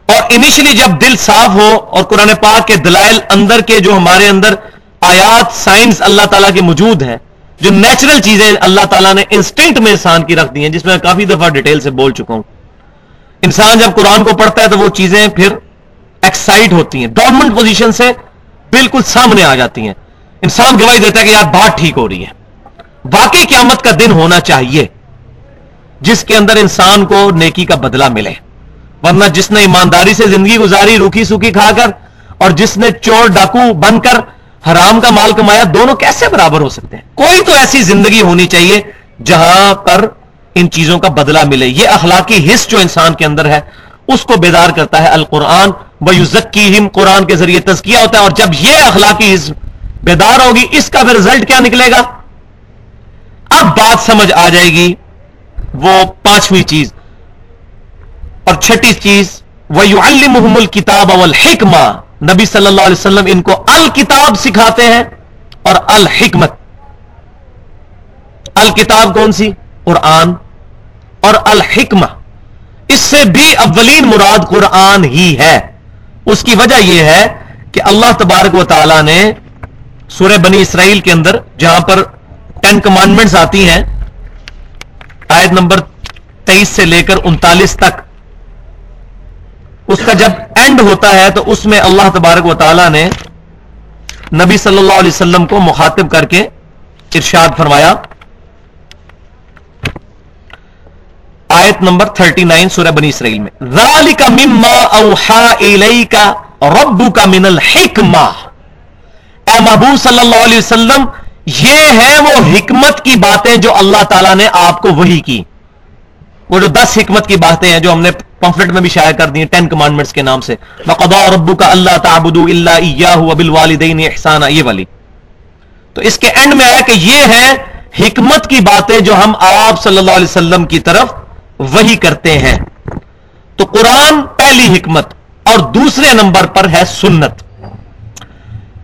اور انیشلی جب دل صاف ہو اور قرآن پاک کے دلائل اندر کے جو ہمارے اندر آیات سائنس اللہ تعالیٰ کے موجود ہیں جو نیچرل چیزیں اللہ تعالیٰ نے انسٹنکٹ میں انسان کی رکھ دی ہیں، جس میں کافی دفعہ ڈیٹیل سے بول چکا ہوں۔ انسان جب قرآن کو پڑھتا ہے تو وہ چیزیں پھر ایکسائٹ ہوتی ہیں۔ ڈورمنٹ پوزیشن سے بالکل سامنے آ جاتی ہیں۔ انسان گواہی دیتا ہے کہ یار بات ٹھیک ہو رہی ہے۔ واقعی قیامت کا دن ہونا چاہیے، جس کے اندر انسان کو نیکی کا بدلہ ملے۔ ورنہ جس نے ایمانداری سے زندگی گزاری، روکھی سوکھی کھا کر، اور جس نے چور ڈاکو بن کر حرام کا مال کمایا، دونوں کیسے برابر ہو سکتے ہیں؟ کوئی تو ایسی زندگی ہونی چاہیے جہاں پر ان چیزوں کا بدلہ ملے۔ یہ اخلاقی حص جو انسان کے اندر ہے، اس کو بیدار کرتا ہے القرآن۔ و قرآن کے ذریعے تزکیہ ہوتا ہے اور جب یہ اخلاقی حص بیدار ہوگی، اس کا پھر رزلٹ کیا نکلے گا؟ اب بات سمجھ آ جائے گی، وہ پانچویں چیز۔ اور چھٹی چیز وہ کتاب اول نبی صلی اللہ علیہ وسلم ان کو الکتاب سکھاتے ہیں اور الحکمت۔ الکتاب کون سی؟ قرآن۔ اور الحکمہ۔ اس سے بھی اولین مراد قرآن ہی ہے۔ اس کی وجہ یہ ہے کہ اللہ تبارک و تعالی نے سورہ بنی اسرائیل کے اندر جہاں پر ٹین کمانڈمنٹس آتی ہیں، آیت نمبر تیئیس سے لے کر انتالیس تک۔ اس کا جب اینڈ ہوتا ہے تو اس میں اللہ تبارک و تعالی نے نبی صلی اللہ علیہ وسلم کو مخاطب کر کے ارشاد فرمایا۔ آیت نمبر 39 سورہ بنی اسرائیل میں ذالک مما اوحا الیک ربک من الحکمہ اے محبوب صلی اللہ علیہ وسلم، یہ ہے وہ حکمت کی باتیں جو اللہ تعالیٰ نے آپ کو وہی کی۔ وہ جو دس حکمت کی باتیں ہیں جو ہم نے پمفلٹ میں بھی شائع کر دی ٹین کمانڈمنٹس کے نام سے. بقدا ربو کا اللہ تعبد اللہ ابل والدین احسان یہ والی. تو اس کے اینڈ میں آیا کہ یہ ہے حکمت کی باتیں جو ہم آپ صلی اللہ علیہ وسلم کی طرف وہی کرتے ہیں. تو قرآن پہلی حکمت اور دوسرے نمبر پر ہے سنت.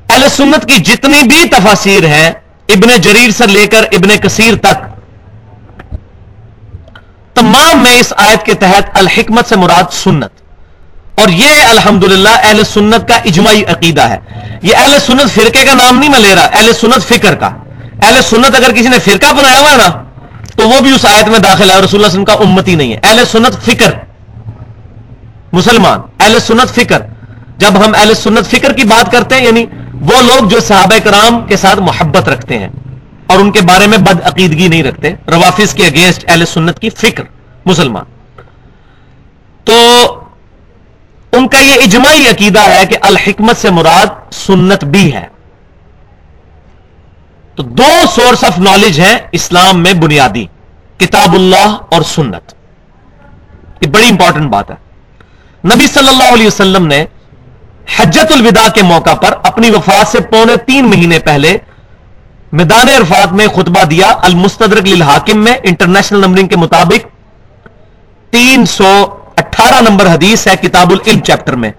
اہل سنت کی جتنی بھی تفاصیر ہیں، ابن جریر سے لے کر ابن کثیر تک تمام میں اس آیت کے تحت الحکمت سے مراد سنت۔ اور یہ الحمدللہ اہل سنت کا اجماعی عقیدہ ہے۔ یہ اہل سنت فرقے کا نام نہیں میں لے رہا، اہل سنت فکر کا۔ اہل سنت اگر کسی نے فرقہ بنایا ہوا نا، تو وہ بھی اس آیت میں داخل ہے رسول اللہ علیہ وسلم کا امتی نہیں ہے۔ اہل سنت فکر۔ مسلمان، اہل سنت فکر۔ جب ہم اہل سنت فکر کی بات کرتے ہیں یعنی وہ لوگ جو صحابہ کرام کے ساتھ محبت رکھتے ہیں۔ اور ان کے بارے میں بد عقیدگی نہیں رکھتے۔ روافظ کے اگینسٹ اہل سنت کی فکر، مسلمان۔ تو ان کا یہ اجماعی عقیدہ ہے کہ الحکمت سے مراد سنت بھی ہے۔ تو دو سورس آف نالج ہیں اسلام میں بنیادی، کتاب اللہ اور سنت۔ یہ بڑی امپورٹنٹ بات ہے۔ نبی صلی اللہ علیہ وسلم نے حجت الوداع کے موقع پر اپنی وفات سے پونے تین مہینے پہلے میدان عرفات میں خطبہ دیا المستدرک للحاکم میں انٹرنیشنل نمبرنگ کے مطابق تین سو اٹھارہ نمبر حدیث ہے کتاب العلم چیپٹر میں۔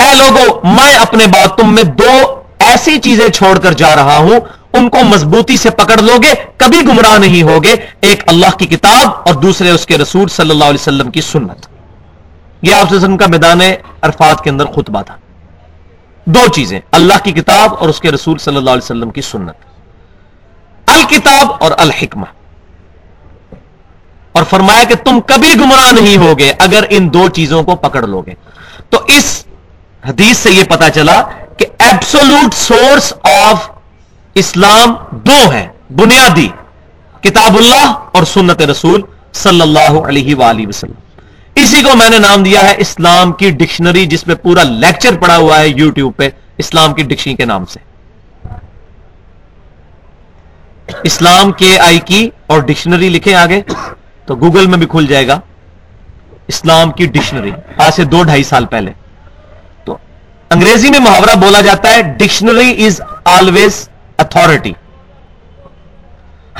اے لوگوں میں اپنے بات تم میں دو ایسی چیزیں چھوڑ کر جا رہا ہوں، ان کو مضبوطی سے پکڑ لو گے کبھی گمراہ نہیں ہوگے، ایک اللہ کی کتاب اور دوسرے اس کے رسول صلی اللہ علیہ وسلم کی سنت۔ یہ آپ وسلم کا میدان عرفات کے اندر خطبہ تھا۔ دو چیزیں، اللہ کی کتاب اور اس کے رسول صلی اللہ علیہ وسلم کی سنت۔ الکتاب اور الحکمہ۔ اور فرمایا کہ تم کبھی گمراہ نہیں ہوگے اگر ان دو چیزوں کو پکڑ لو گے تو اس حدیث سے یہ پتا چلا کہ ایبسولوٹ سورس آف اسلام دو ہیں، بنیادی، کتاب اللہ اور سنت رسول صلی اللہ علیہ وآلہ وسلم۔ اسی کو میں نے نام دیا ہے اسلام کی ڈکشنری، جس میں پورا لیکچر پڑا ہوا ہے یوٹیوب پہ، اسلام کی ڈکشنری کے نام سے۔ اسلام کے آئی کی اور ڈکشنری لکھے آگے تو گوگل میں بھی کھل جائے گا۔ اسلام کی ڈکشنری۔ آج سے دو ڈھائی سال پہلے۔ تو انگریزی میں محاورہ بولا جاتا ہے، ڈکشنری از آلویز اتارٹی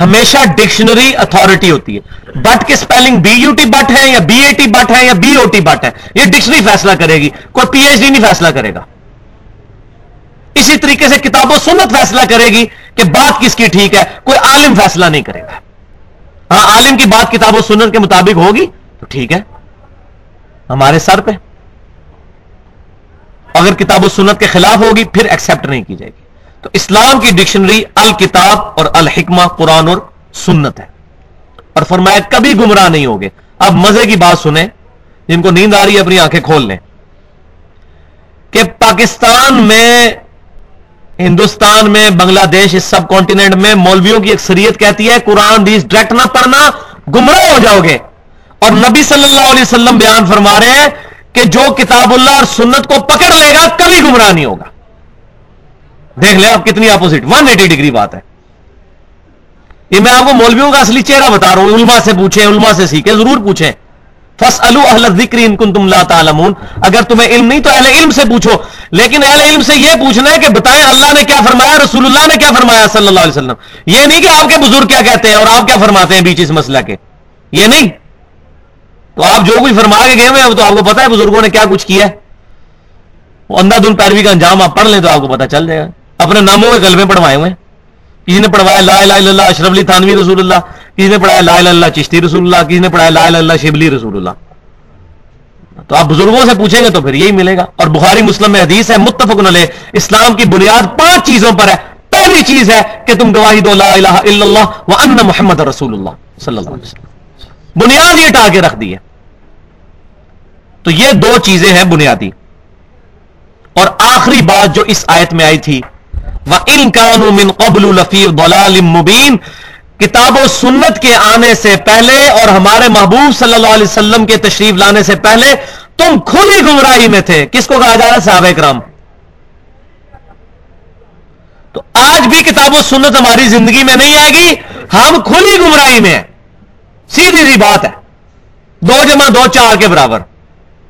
ہمیشا ڈکشنری اتارٹی ہوتی ہے۔ بٹ کے spelling B U T but ہے یا بی اے ٹی بٹ ہے یا بی او ٹی بٹ ہے، یہ ڈکشنری فیصلہ کرے گی۔ کوئی پی ایچ ڈی نہیں فیصلہ کرے گا۔ اسی طریقے سے کتاب و سنت فیصلہ کرے گی کہ بات کس کی ٹھیک ہے، کوئی عالم فیصلہ نہیں کرے گا۔ ہاں عالم کی بات کتاب و سنت کے مطابق ہوگی تو ٹھیک ہے۔ ہمارے سر پہ۔ اگر کتاب و سنت کے خلاف ہوگی، پھر ایکسپٹ نہیں کی جائے گی۔ تو اسلام کی ڈکشنری الکتاب اور الحکمہ قرآن اور سنت ہے۔ اور فرمایا، کبھی گمراہ نہیں ہوگے۔ اب مزے کی بات سنیں، جن کو نیند آ رہی ہے، اپنی آنکھیں کھول لیں۔ کہ پاکستان میں ہندوستان میں، بنگلہ دیش اس سب کانٹیننٹ میں مولویوں کی اکثریت کہتی ہے، قرآن دیس ڈائریکٹ نہ پڑھنا گمراہ ہو جاؤ گے۔ اور نبی صلی اللہ علیہ وسلم بیان فرما رہے ہیں کہ جو کتاب اللہ اور سنت کو پکڑ لے گا، کبھی گمراہ نہیں ہوگا۔ دیکھ لیں آپ کتنی اپوزٹ ون ایٹی ڈگری بات ہے۔ یہ میں آپ کو مولویوں کا اصلی چہرہ بتا رہا ہوں، علماء سے پوچھیں، علماء سے سیکھیں، ضرور پوچھیں۔ فس اہل ذکر ان کن تم لا تعلمون۔ اگر تمہیں علم نہیں تو اہل علم سے پوچھو۔ لیکن اہل علم سے یہ پوچھنا ہے کہ بتائیں اللہ نے کیا فرمایا، رسول اللہ نے کیا فرمایا صلی اللہ علیہ وسلم؟ یہ نہیں کہ آپ کے بزرگ کیا کہتے ہیں اور آپ کیا فرماتے ہیں بیچ اس مسئلہ کے۔ یہ نہیں۔ تو آپ جو کچھ فرما کے گئے ہوئے تو آپ کو پتا ہے بزرگوں نے کیا کچھ کیا ہے۔ وہ اندھا دن پیروی کا انجام آپ پڑھ لیں تو آپ کو پتا چل جائے گا۔ اپنے ناموں کے گلبے پڑھوائے ہوئے کسی نے پڑھوایا لا الہ الا اللہ، اشرف علی تھانوی رسول اللہ کسی نے پڑھایا لا اللہ؟ چشتی رسول اللہ. کسی نے پڑھایا لا اللہ؟ شبلی رسول اللہ. تو آپ بزرگوں سے پوچھیں گے تو پھر یہی ملے گا. اور بخاری مسلم میں حدیث ہے، متفق علیہ، اسلام کی بنیاد پانچ چیزوں پر ہے. پہلی چیز ہے کہ تم گواہی دو لا الہ الا اللہ و ان محمد رسول اللہ صلی اللہ علیہ وسلم. بنیاد یہ ٹا کے رکھ دی ہے. تو یہ دو چیزیں ہیں بنیادی. اور آخری بات جو اس آیت میں آئی تھی وہ ان من قبل الفیل مبین کتاب و سنت کے آنے سے پہلے اور ہمارے محبوب صلی اللہ علیہ وسلم کے تشریف لانے سے پہلے تم کھلی گمراہی میں تھے۔ کس کو کہا جا رہا ہے؟ صحابہ کرام۔ تو آج بھی کتاب و سنت ہماری زندگی میں نہیں آئے گی۔ ہم کھلی گمراہی میں ہیں۔ سیدھی سی بات ہے۔ دو جمع دو چار کے برابر۔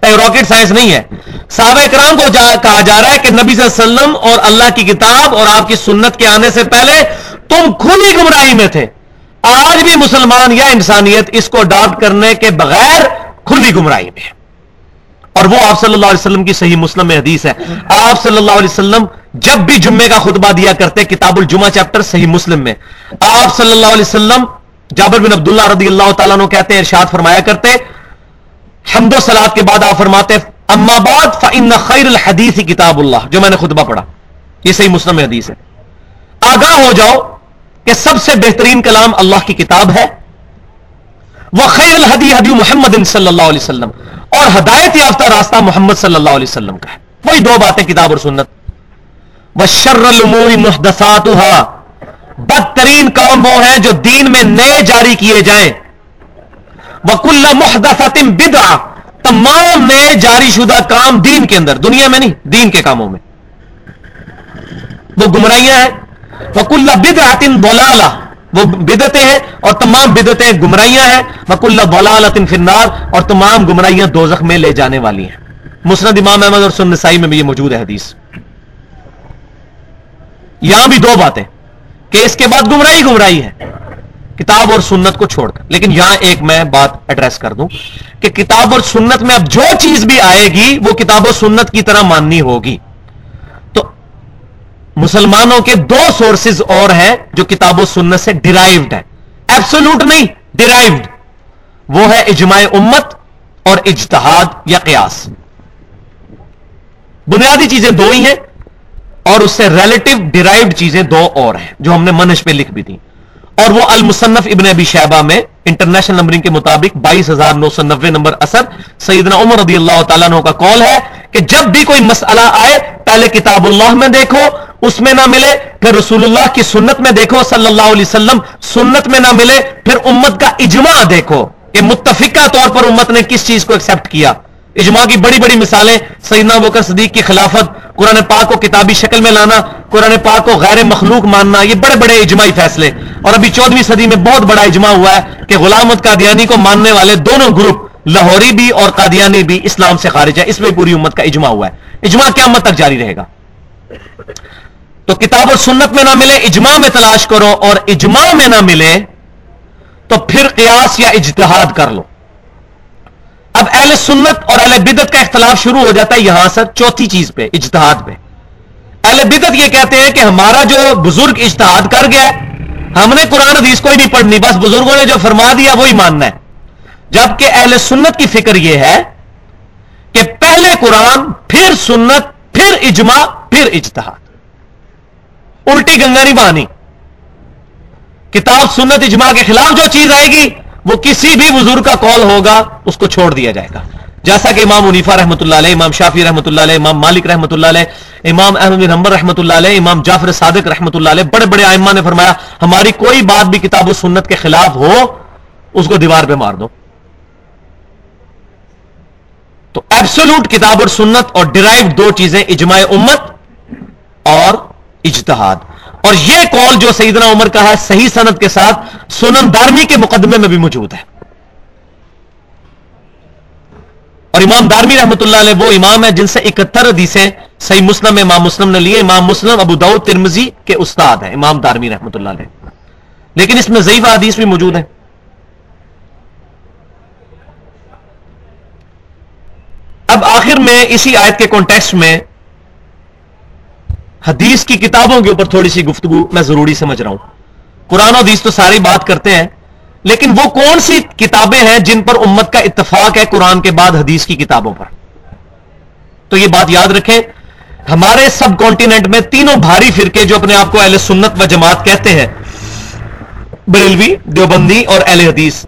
راکٹ سائنس نہیں ہے۔ صحابہ کرام کو جا, کہا جا رہا ہے کہ نبی صلی اللہ علیہ وسلم اور اللہ کی کتاب اور آپ کی سنت کے آنے سے پہلے تم کھلی گمراہی میں تھے۔ آج بھی مسلمان یا انسانیت اس کو اڈاپٹ کرنے کے بغیر کھلی گمراہی میں اور وہ آپ صلی اللہ علیہ وسلم کی صحیح مسلم میں حدیث ہے۔ آپ صلی اللہ علیہ وسلم جب بھی جمعے کا خطبہ دیا کرتے کتاب الجمہ چیپٹر صحیح مسلم میں۔ آپ صلی اللہ علیہ وسلم جابر بن عبداللہ رضی اللہ تعالیٰ کہتے ہیں، ارشاد فرمایا کرتے، حمد و سلاد کے بعد آپ فرماتے، اما بعد فإن خیر الحدیث کتاب اللہ، جو میں نے خطبہ پڑھا۔ یہ صحیح مسلم حدیث ہے۔ آگاہ ہو جاؤ کہ سب سے بہترین کلام اللہ کی کتاب ہے۔ وہ خیر الحدی حدی محمد صلی اللہ علیہ وسلم اور ہدایت یافتہ راستہ محمد صلی اللہ علیہ وسلم کا ہے۔ وہی دو باتیں کتاب اور سنت۔ وہ شر المور بدترین کام وہ ہیں جو دین میں نئے جاری کیے جائیں۔ وکل محدثت بدعہ۔ تمام نئے جاری شدہ کام دین کے اندر، دنیا میں نہیں، دین کے کاموں میں۔ وہ گمراہیاں ہیں۔ وکل بدعت ضلالہ وہ بدتیں ہیں اور تمام بدتیں گمراہیاں ہیں۔ وکل ضلالت فی النار۔ اور تمام گمراہیاں دوزخ میں لے جانے والی ہیں۔ مسند امام احمد اور سن نسائی میں بھی یہ موجود ہے حدیث۔ یہاں بھی دو باتیں۔ کہ اس کے بعد گمراہی گمراہی ہے۔ کتاب اور سنت کو چھوڑ کر۔ لیکن یہاں ایک میں بات ایڈریس کر دوں۔ کہ کتاب اور سنت میں اب جو چیز بھی آئے گی، وہ کتاب و سنت کی طرح ماننی ہوگی۔ مسلمانوں کے دو سورسز اور ہیں جو کتاب و سنت سے ڈرائیوڈ ہے ایبسولوٹ نہیں ڈرائیوڈ وہ ہے اجماع امت اور اجتہاد یا قیاس۔ بنیادی چیزیں دو ہی ہیں اور اس سے ریلیٹو ڈرائیوڈ چیزیں دو اور ہیں، جو ہم نے منش پہ لکھ بھی دی اور وہ المصنف ابن ابی شہبہ میں انٹرنیشنل نمبرنگ کے مطابق بائیس ہزار نو سو نبے نمبر اثر سیدنا عمر رضی اللہ تعالیٰ عنہ کا کال ہے کہ جب بھی کوئی مسئلہ آئے، پہلے کتاب اللہ میں دیکھو اس میں نہ ملے، پھر رسول اللہ کی سنت میں دیکھو، صلی اللہ علیہ وسلم سنت میں نہ ملے، پھر امت کا اجماع دیکھو۔ کہ متفقہ طور پر امت نے کس چیز کو ایکسپٹ کیا؟ اجماع کی بڑی بڑی مثالیں، سیدنا بکر صدیق کی خلافت، قرآن پاک کو کتابی شکل میں لانا، قرآن پاک کو غیر مخلوق ماننا، یہ بڑے بڑے اجماعی فیصلے۔ اور ابھی چودہویں صدی میں بہت بڑا اجماع ہوا ہے کہ غلامت قادیانی کو ماننے والے دونوں گروپ، لاہوری بھی اور قادیانی بھی اسلام سے خارج ہے اس میں پوری امت کا اجماع ہوا ہے۔ اجماع کیا مت تک جاری رہے گا۔ تو کتاب اور سنت میں نہ ملے، اجماع میں تلاش کرو اور اجماع میں نہ ملے تو پھر قیاس یا اجتہاد کر لو۔ اب اہل سنت اور اہل بدت کا اختلاف شروع ہو جاتا ہے یہاں سے چوتھی چیز پہ، اجتہاد پہ۔ اہل بدت یہ کہتے ہیں کہ ہمارا جو بزرگ اشتہاد کر گیا، ہم نے قرآن حدیث کوئی نہیں پڑھنی، بس بزرگوں نے جو فرما دیا وہی ماننا ہے۔ جبکہ اہل سنت کی فکر یہ ہے کہ پہلے قرآن، پھر سنت، پھر اجماع، پھر اجتہاد۔ الٹی گنگا نہیں بہانی۔ کتاب سنت اجماع کے خلاف جو چیز آئے گی، وہ کسی بھی بزرگ کا کال ہوگا، اس کو چھوڑ دیا جائے گا۔ جیسا کہ امام منیفا رحمۃ اللہ علیہ، امام شافی رحمۃ اللہ علیہ، امام مالک رحمۃ اللہ علیہ، امام احمد بن حمبر رحمۃ اللہ علیہ، امام جعفر صادق رحمۃ اللہ علیہ، بڑے بڑے آئمہ نے فرمایا، ہماری کوئی بات بھی کتاب و سنت کے خلاف ہو، اس کو دیوار پہ مار دو۔ تو ایبسولوٹ کتاب اور سنت اور ڈرائیو دو چیزیں اجماع امت اور اجتہاد۔ اور یہ کال جو سیدنا عمر کا ہے، صحیح صنعت کے ساتھ سنن دارمی کے مقدمے میں بھی موجود ہے۔ اور امام دارمی رحمت اللہ علیہ وہ امام ہے جن سے اکہتر حدیثیں صحیح مسلم امام مسلم نے لیے امام مسلم، ابو داؤد ترمزی کے استاد ہیں امام دارمی رحمت اللہ علیہ۔ لیکن اس میں ضعیف حدیث بھی موجود ہے اب آخر میں اسی آیت کے کانٹیکسٹ میں حدیث کی کتابوں کے اوپر تھوڑی سی گفتگو میں ضروری سمجھ رہا ہوں۔ قرآن و حدیث تو ساری بات کرتے ہیں، لیکن وہ کون سی کتابیں ہیں جن پر امت کا اتفاق ہے قرآن کے بعد حدیث کی کتابوں پر؟ تو یہ بات یاد رکھیں، ہمارے سب کانٹیننٹ میں تینوں بھاری فرقے جو اپنے آپ کو اہل سنت و جماعت کہتے ہیں، بریلوی، دیوبندی اور اہل حدیث۔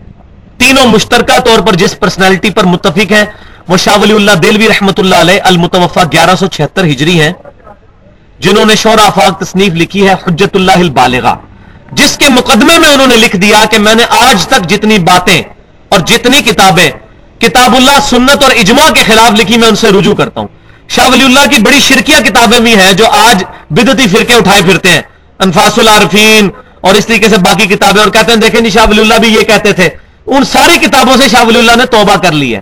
تینوں مشترکہ طور پر جس پرسنالٹی پر متفق ہیں، وہ شاہ ولی اللہ دلوی رحمت اللہ علیہ المتوفا گیارہ سو چھہتر ہجری ہیں۔ جنہوں نے شور آفاق تصنیف لکھی ہے، حجت اللہ البالغہ۔ جس کے مقدمے میں انہوں نے لکھ دیا کہ میں نے آج تک جتنی باتیں اور جتنی کتابیں کتاب اللہ، سنت اور اجماع کے خلاف لکھی، میں ان سے رجوع کرتا ہوں۔ شاہ ولی اللہ کی بڑی شرکیہ کتابیں بھی ہیں جو آج بدتی فرقے اٹھائے پھرتے ہیں۔ انفاس العارفین اور اس طریقے سے باقی کتابیں۔ اور کہتے ہیں، دیکھیں نہیں شاہ ولی اللہ بھی یہ کہتے تھے، ان ساری کتابوں سے شاہ ولی اللہ نے توبہ کر لی ہے۔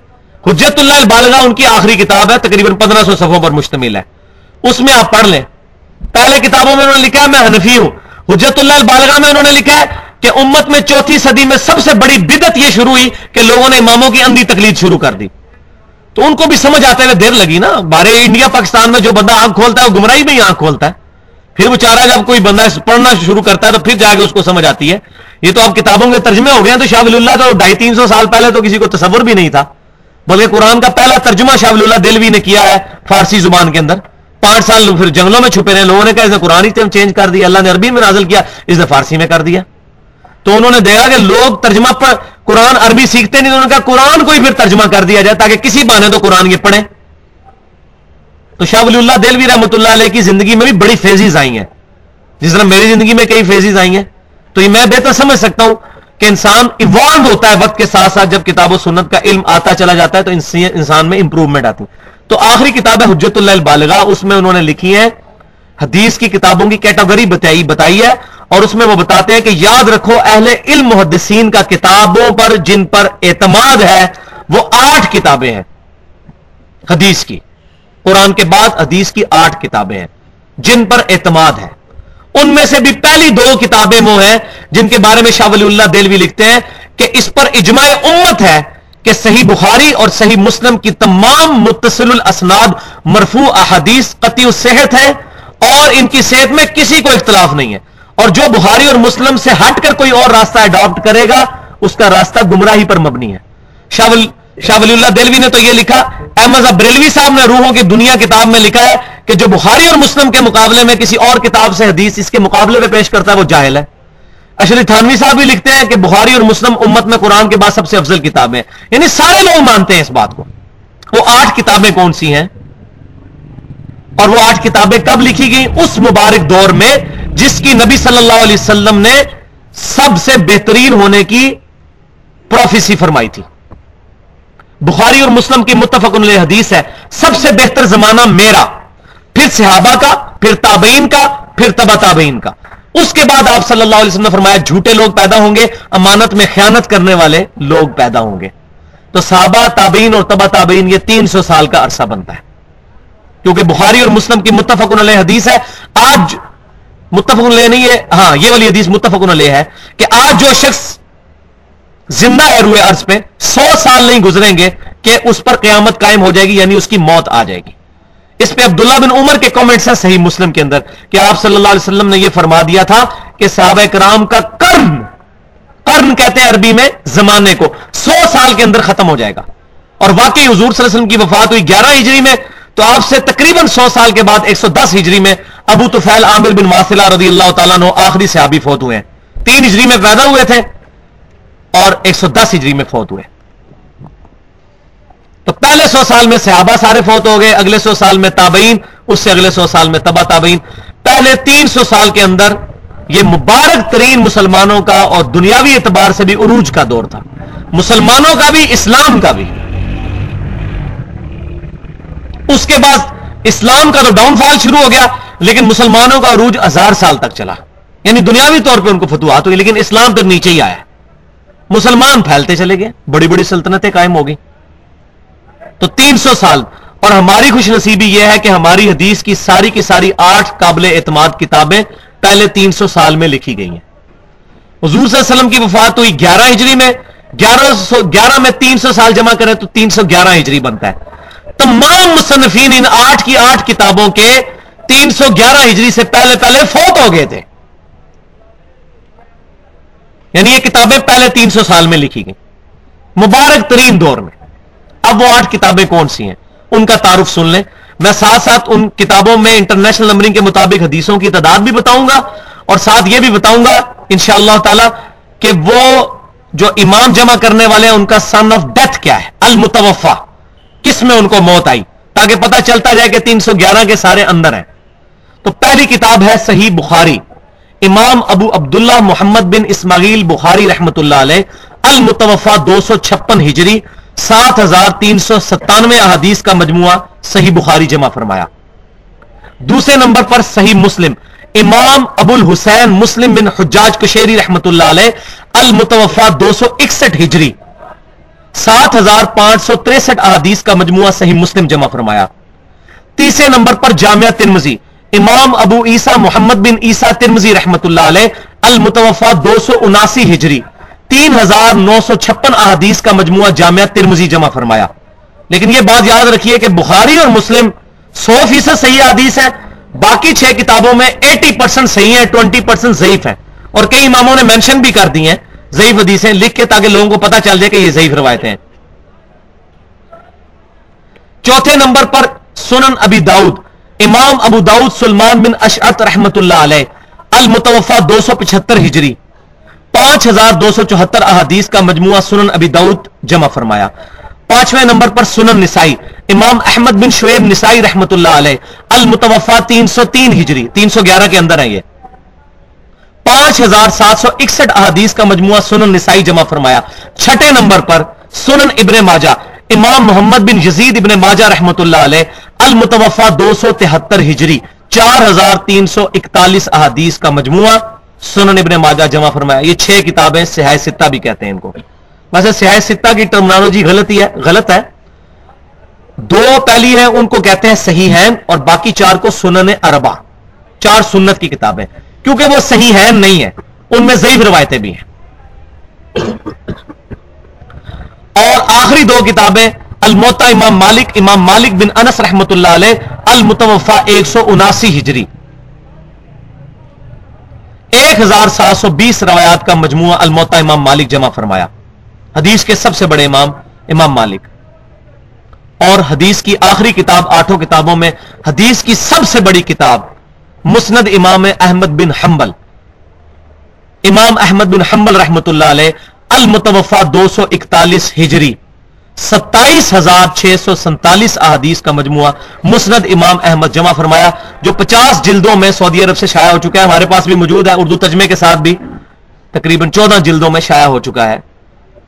حجت اللہ البالغہ ان کی آخری کتاب ہے، تقریباً پندرہ سو صفوں پر مشتمل ہے۔ اس میں آپ پڑھ لیں۔ پہلے کتابوں میں انہوں نے لکھا ہے، میں حنفی ہوں۔ حجت اللہ البالغہ میں انہوں نے لکھا ہے کہ امت میں چوتھی صدی میں سب سے بڑی بدت یہ شروع ہوئی کہ لوگوں نے اماموں کی اندھی تقلید شروع کر دی۔ تو ان کو بھی سمجھ آتے ہوئے دیر لگی نا۔ بارے انڈیا، پاکستان میں جو بندہ آنکھ کھولتا ہے، وہ گمراہی میں ہی آنکھ کھولتا ہے۔ پھر وہ چارہ جب کوئی بندہ پڑھنا شروع کرتا ہے تو پھر جا کے اس کو سمجھ آتی ہے۔ یہ تو اب کتابوں کے ترجمے ہو گئے ہیں۔ تو شاہ اللہ تو ڈھائی تین سو سال پہلے تو کسی کو تصور بھی نہیں تھا، بلکہ قرآن کا پہلا ترجمہ شاہ اللہ دلوی نے کیا ہے فارسی زبان کے اندر۔ پانچ سال پھر جنگلوں میں چھپے رہے، لوگوں نے کہا اس نے قرآن ہی چینج کر دیا اللہ نے عربی میں نازل کیا، اس نے فارسی میں کر دیا۔ تو انہوں نے دیکھا کہ لوگ ترجمہ پر قرآن عربی سیکھتے نہیں، انہوں نے کہا قرآن کو ہی پھر ترجمہ کر دیا جائے تاکہ کسی بانے تو قرآن یہ پڑھیں۔ تو شاہ ولی اللہ دلوی رحمۃ اللہ علیہ کی زندگی میں بھی بڑی فیزیز آئی ہیں۔ جس طرح میری زندگی میں کئی فیزیز آئی ہیں۔ تو یہ میں بہتر سمجھ سکتا ہوں کہ انسان ایوالو ہوتا ہے وقت کے ساتھ ساتھ، جب کتاب و سنت کا علم آتا چلا جاتا ہے تو انسان میں امپروومنٹ آتی۔ ہے تو آخری کتاب ہے حجت اللہ البالغہ اس میں انہوں نے لکھی ہے، حدیث کی کتابوں کی کیٹاگری بتائی بتائی ہے، اور اس میں وہ بتاتے ہیں کہ یاد رکھو، اہل علم محدثین کا کتابوں پر جن پر اعتماد ہے، وہ آٹھ کتابیں ہیں۔ حدیث کی۔ قرآن کے بعد حدیث کی آٹھ کتابیں ہیں، جن پر اعتماد ہے۔ ان میں سے بھی پہلی دو کتابیں وہ ہیں، جن کے بارے میں شاہ ولی اللہ دلوی لکھتے ہیں کہ اس پر اجماع امت ہے۔ کہ صحیح بخاری اور صحیح مسلم کی تمام متصل الاسناد مرفوع احادیث قطعی صحت ہے اور ان کی صحت میں کسی کو اختلاف نہیں ہے۔ اور جو بخاری اور مسلم سے ہٹ کر کوئی اور راستہ اڈاپٹ کرے گا، اس کا راستہ گمراہی پر مبنی ہے۔ شاول شاہ ولی اللہ دلوی نے تو یہ لکھا، احمد بریلوی صاحب نے روحوں کی دنیا کتاب میں لکھا ہے کہ جو بخاری اور مسلم کے مقابلے میں کسی اور کتاب سے حدیث اس کے مقابلے میں پیش کرتا ہے، وہ جاہل ہے۔ اشری تھانوی صاحب بھی لکھتے ہیں کہ بخاری اور مسلم امت میں قرآن کے بعد سب سے افضل کتابیں یعنی سارے لوگ مانتے ہیں اس بات کو۔ وہ آٹھ کتابیں کون سی ہیں؟ اور وہ آٹھ کتابیں کب لکھی گئی اس مبارک دور میں، جس کی نبی صلی اللہ علیہ وسلم نے سب سے بہترین ہونے کی پروفیسی فرمائی تھی۔ بخاری اور مسلم کی متفق علیہ حدیث ہے، سب سے بہتر زمانہ میرا، پھر صحابہ کا، پھر تابعین کا، پھر تبا تابعین کا۔ اس کے بعد آپ صلی اللہ علیہ وسلم نے فرمایا جھوٹے لوگ پیدا ہوں گے، امانت میں خیانت کرنے والے لوگ پیدا ہوں گے۔ تو صحابہ، تابعین اور تبا تابعین، یہ تین سو سال کا عرصہ بنتا ہے۔ کیونکہ بخاری اور مسلم کی متفق علیہ حدیث ہے۔ آج متفق علیہ نہیں ہے ہاں یہ والی حدیث متفق علیہ ہے کہ آج جو شخص زندہ ہے روئے عرض پہ، سو سال نہیں گزریں گے کہ اس پر قیامت قائم ہو جائے گی یعنی اس کی موت آ جائے گی۔ اس پہ عبداللہ بن عمر کے کامنٹس ہیں صحیح مسلم کے اندر کہ آپ صلی اللہ علیہ وسلم نے یہ فرما دیا تھا کہ صحابہ کرام کا کرن کرن کہتے ہیں عربی میں زمانے کو، سو سال کے اندر ختم ہو جائے گا۔ اور واقعی حضور صلی اللہ علیہ وسلم کی وفات ہوئی گیارہ ہجری میں، تو آپ سے تقریباً سو سال کے بعد ایک سو دس ہجری میں ابو توفیل عامر بن واسلہ رضی اللہ تعالیٰ نو آخری صحابی فوت ہوئے۔ ہیں تین ہجری میں پیدا ہوئے تھے اور ایک سو دس ہجری میں فوت ہوئے۔ تو پہلے سو سال میں صحابہ سارے فوت ہو گئے، اگلے سو سال میں تابعین، اس سے اگلے سو سال میں تبا تابعین۔ پہلے تین سو سال کے اندر یہ مبارک ترین مسلمانوں کا اور دنیاوی اعتبار سے بھی عروج کا دور تھا۔ مسلمانوں کا بھی، اسلام کا بھی۔ اس کے بعد اسلام کا تو ڈاؤن فال شروع ہو گیا، لیکن مسلمانوں کا عروج ہزار سال تک چلا۔ یعنی دنیاوی طور پہ ان کو فتوحات ہوئی، لیکن اسلام تو نیچے ہی آیا۔ مسلمان پھیلتے چلے گئے، بڑی بڑی سلطنتیں قائم ہو گئی تو تین سو سال۔ اور ہماری خوش نصیبی یہ ہے کہ ہماری حدیث کی ساری کی ساری آٹھ قابل اعتماد کتابیں پہلے تین سو سال میں لکھی گئی ہیں۔ حضور صلی اللہ علیہ وسلم کی وفات ہوئی گیارہ ہجری میں۔ گیارہ سو، گیارہ میں تین سو سال جمع کریں تو تین سو گیارہ ہجری بنتا ہے۔ تمام مصنفین ان آٹھ کی آٹھ کتابوں کے تین سو گیارہ ہجری سے پہلے پہلے فوت ہو گئے تھے۔ یعنی یہ کتابیں پہلے تین سو سال میں لکھی گئی مبارک ترین دور میں۔ اب وہ آٹھ کتابیں کون سی ہیں؟ ان کا تعارف سن لیں۔ میں ساتھ ساتھ ان کتابوں میں انٹرنیشنل نمبرنگ کے مطابق حدیثوں کی تعداد بھی بتاؤں گا اور ساتھ یہ بھی بتاؤں گا انشاءاللہ تعالی کہ وہ جو امام جمع کرنے والے ہیں، ان کا سن آف ڈیتھ کیا ہے؟ المتوفا کس میں ان کو موت آئی؟ تاکہ پتہ چلتا جائے کہ تین سو گیارہ کے سارے اندر ہیں۔ تو پہلی کتاب ہے صحیح بخاری۔ امام ابو عبداللہ محمد بن اسماعیل بخاری رحمت اللہ علیہ المتوفا دو سو چھپن ہجری۔ سات ہزار تین سو ستانوے احادیث کا مجموعہ صحیح بخاری جمع فرمایا۔ دوسرے نمبر پر صحیح مسلم، امام ابو الحسین مسلم بن حجاج کشیری رحمت اللہ علیہ المتوفا دو سو اکسٹھ ہجری۔ سات ہزار پانچ سو تریسٹھ احادیث کا مجموعہ صحیح مسلم جمع فرمایا۔ تیسرے نمبر پر جامعہ ترمزی امام ابو عیسیٰ محمد بن عیسیٰ ترمزی رحمت اللہ علیہ المتوفا دو سو اناسی ہجری۔ تین ہزار نو سو چھپن احادیث کا مجموعہ جامعہ ترمزی جمع فرمایا۔ لیکن یہ بات یاد رکھیے کہ بخاری اور مسلم سو فیصد صحیح حدیث ہے باقی چھ کتابوں میں ایٹی پرسنٹ صحیح ہے ٹوینٹی پرسنٹ ضعیف ہے اور کئی اماموں نے مینشن بھی کر دی ہیں، ضعیف حدیثیں لکھ کے تاکہ لوگوں کو پتا چل جائے کہ یہ ضعیف روایتیں ہیں۔ چوتھے نمبر پر سنن ابی داؤد، امام ابو داؤد سلمان بن اشعت رحمت اللہ علیہ المتوفا دو سو پچہتر ہجری۔ پانچ ہزار دو سو چوہتر احادیث کا مجموعہ سنن ابی داؤد جمع فرمایا۔ پانچویں نمبر پر سنن نسائی، امام احمد بن شعیب نسائی رحمت اللہ علیہ المتوفا تین سو تین ہجری، تین سو گیارہ کے اندر ہے یہ۔ پانچ ہزار سات سو اکسٹھ احادیث کا مجموعہ سنن نسائی جمع فرمایا۔ چھٹے نمبر پر سنن ابن ماجہ، امام محمد بن یزید ابن ماجہ رحمت اللہ علیہ المتوفا دو سو تہتر ہجری، چار ہزار تین سو اکتالیس احادیث کا مجموعہ سنن ابن ماجہ جمع فرمایا، یہ چھ کتابیں سیاح ستہ بھی کہتے ہیں ان کو۔ ویسے سیاح ستہ کی ٹرمنالوجی غلطی ہے، غلط ہے۔ دو پہلی ہیں، ان کو کہتے ہیں صحیح ہیں اور باقی چار کو سنن اربا چار سنت کی کتابیں۔ کیونکہ وہ صحیح ہیں، نہیں ہے ان میں ضعیف روایتیں بھی ہیں۔ اور آخری دو کتابیں الموتا امام مالک امام مالک بن انس رحمت اللہ علیہ المتوفا ایک سو اناسی ہجری۔ ایک ہزار سات سو بیس روایات کا مجموعہ الموتا امام مالک جمع فرمایا۔ حدیث کے سب سے بڑے امام امام مالک۔ اور حدیث کی آخری کتاب آٹھوں کتابوں میں حدیث کی سب سے بڑی کتاب مسند امام احمد بن حنبل۔ امام احمد بن حنبل رحمت اللہ علیہ المتوفا دو سو اکتالیس ہجری۔ ستائیس ہزار چھ سو سنتالیس احادیث کا مجموعہ مسند امام احمد جمع فرمایا، جو پچاس جلدوں میں سعودی عرب سے شائع ہو چکا ہے۔ ہمارے پاس بھی موجود ہے، اردو تجمے کے ساتھ بھی تقریباً چودہ جلدوں میں شائع ہو چکا ہے۔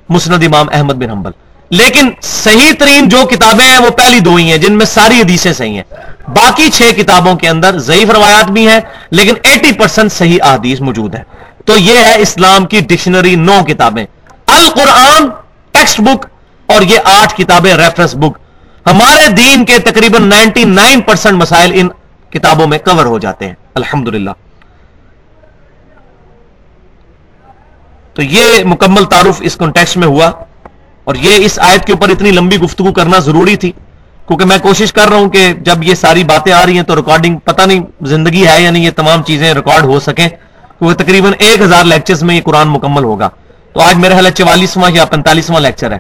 مسند امام احمد بن حنبل۔ لیکن صحیح ترین جو کتابیں ہیں، وہ پہلی دو ہی ہیں، جن میں ساری حدیثیں صحیح ہیں۔ باقی چھ کتابوں کے اندر ضعیف روایات بھی ہیں، لیکن ایٹی پرسنٹ صحیح احادیث موجود ہے تو یہ ہے اسلام کی ڈکشنری نو کتابیں۔ القرآن ٹیکسٹ بک اور یہ آٹھ کتابیں ریفرنس بک ہمارے دین کے تقریباً نائنٹی نائن پرسینٹ مسائل ان کتابوں میں کور ہو جاتے ہیں. الحمدللہ. تو یہ مکمل تعارف اس کانٹیکس میں ہوا اور یہ اس آیت کے اوپر اتنی لمبی گفتگو کرنا ضروری تھی کیونکہ میں کوشش کر رہا ہوں کہ جب یہ ساری باتیں آ رہی ہیں تو ریکارڈنگ پتہ نہیں زندگی ہے یا نہیں، یہ تمام چیزیں ریکارڈ ہو سکیں کیونکہ تقریباً ایک ہزار لیکچرز میں یہ قرآن مکمل ہوگا۔ تو آج میرا حال چوالیسواں یا پینتالیسواں لیکچر ہے۔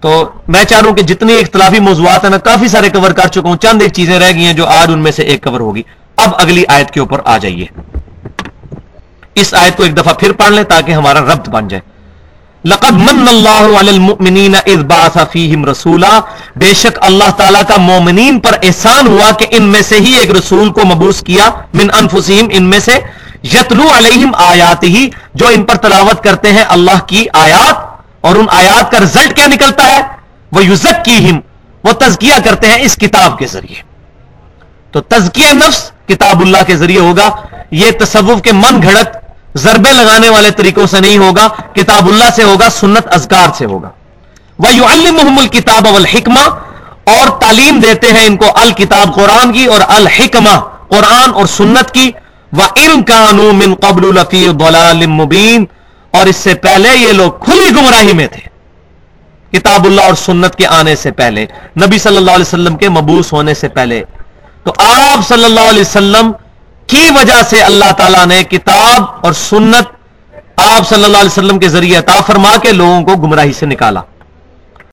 تو میں چاہ رہا ہوں کہ جتنی اختلافی موضوعات ہیں، میں کافی سارے کور کر چکا ہوں۔ چند ایک چیزیں رہ گئی ہیں جو آج ان میں سے ایک کور ہوگی۔ اب اگلی آیت کے اوپر آ جائیے۔ اس آیت کو ایک دفعہ پھر پڑھ لیں تاکہ ہمارا ربط بن جائے۔ لقد من اللہ علی المؤمنین اذ بعث فیہم رسولا۔ بے شک اللہ تعالیٰ کا مومنین پر احسان ہوا کہ ان میں سے ہی ایک رسول کو مبوس کیا۔ من انفسہم، ان میں سے یتلو علیہم آیات ہی جو ان پر تلاوت کرتے ہیں اللہ کی آیات۔ اور ان آیات کا رزلٹ کیا نکلتا ہے؟ وہ یوزک کی وہ تزکیہ کرتے ہیں اس کتاب کے ذریعے۔ تو تزکیہ نفس کتاب اللہ کے ذریعے ہوگا۔ یہ تصوف کے من گھڑت، ضربے لگانے والے طریقوں سے نہیں ہوگا، کتاب اللہ سے ہوگا، سنت ازکار سے ہوگا۔ وہ یو المحم الکتاب الحکمہ اور تعلیم دیتے ہیں ان کو الکتاب قرآن کی اور الحکمہ قرآن اور سنت کی۔ وہ علم من قبل الفی مبین اور اس سے پہلے یہ لوگ کھلی گمراہی میں تھے۔ کتاب اللہ اور سنت کے آنے سے پہلے، نبی صلی اللہ علیہ وسلم کے مبوس ہونے سے پہلے۔ تو آپ صلی اللہ علیہ وسلم کی وجہ سے اللہ تعالیٰ نے کتاب اور سنت آپ صلی اللہ علیہ وسلم کے ذریعے عطا فرما کے لوگوں کو گمراہی سے نکالا۔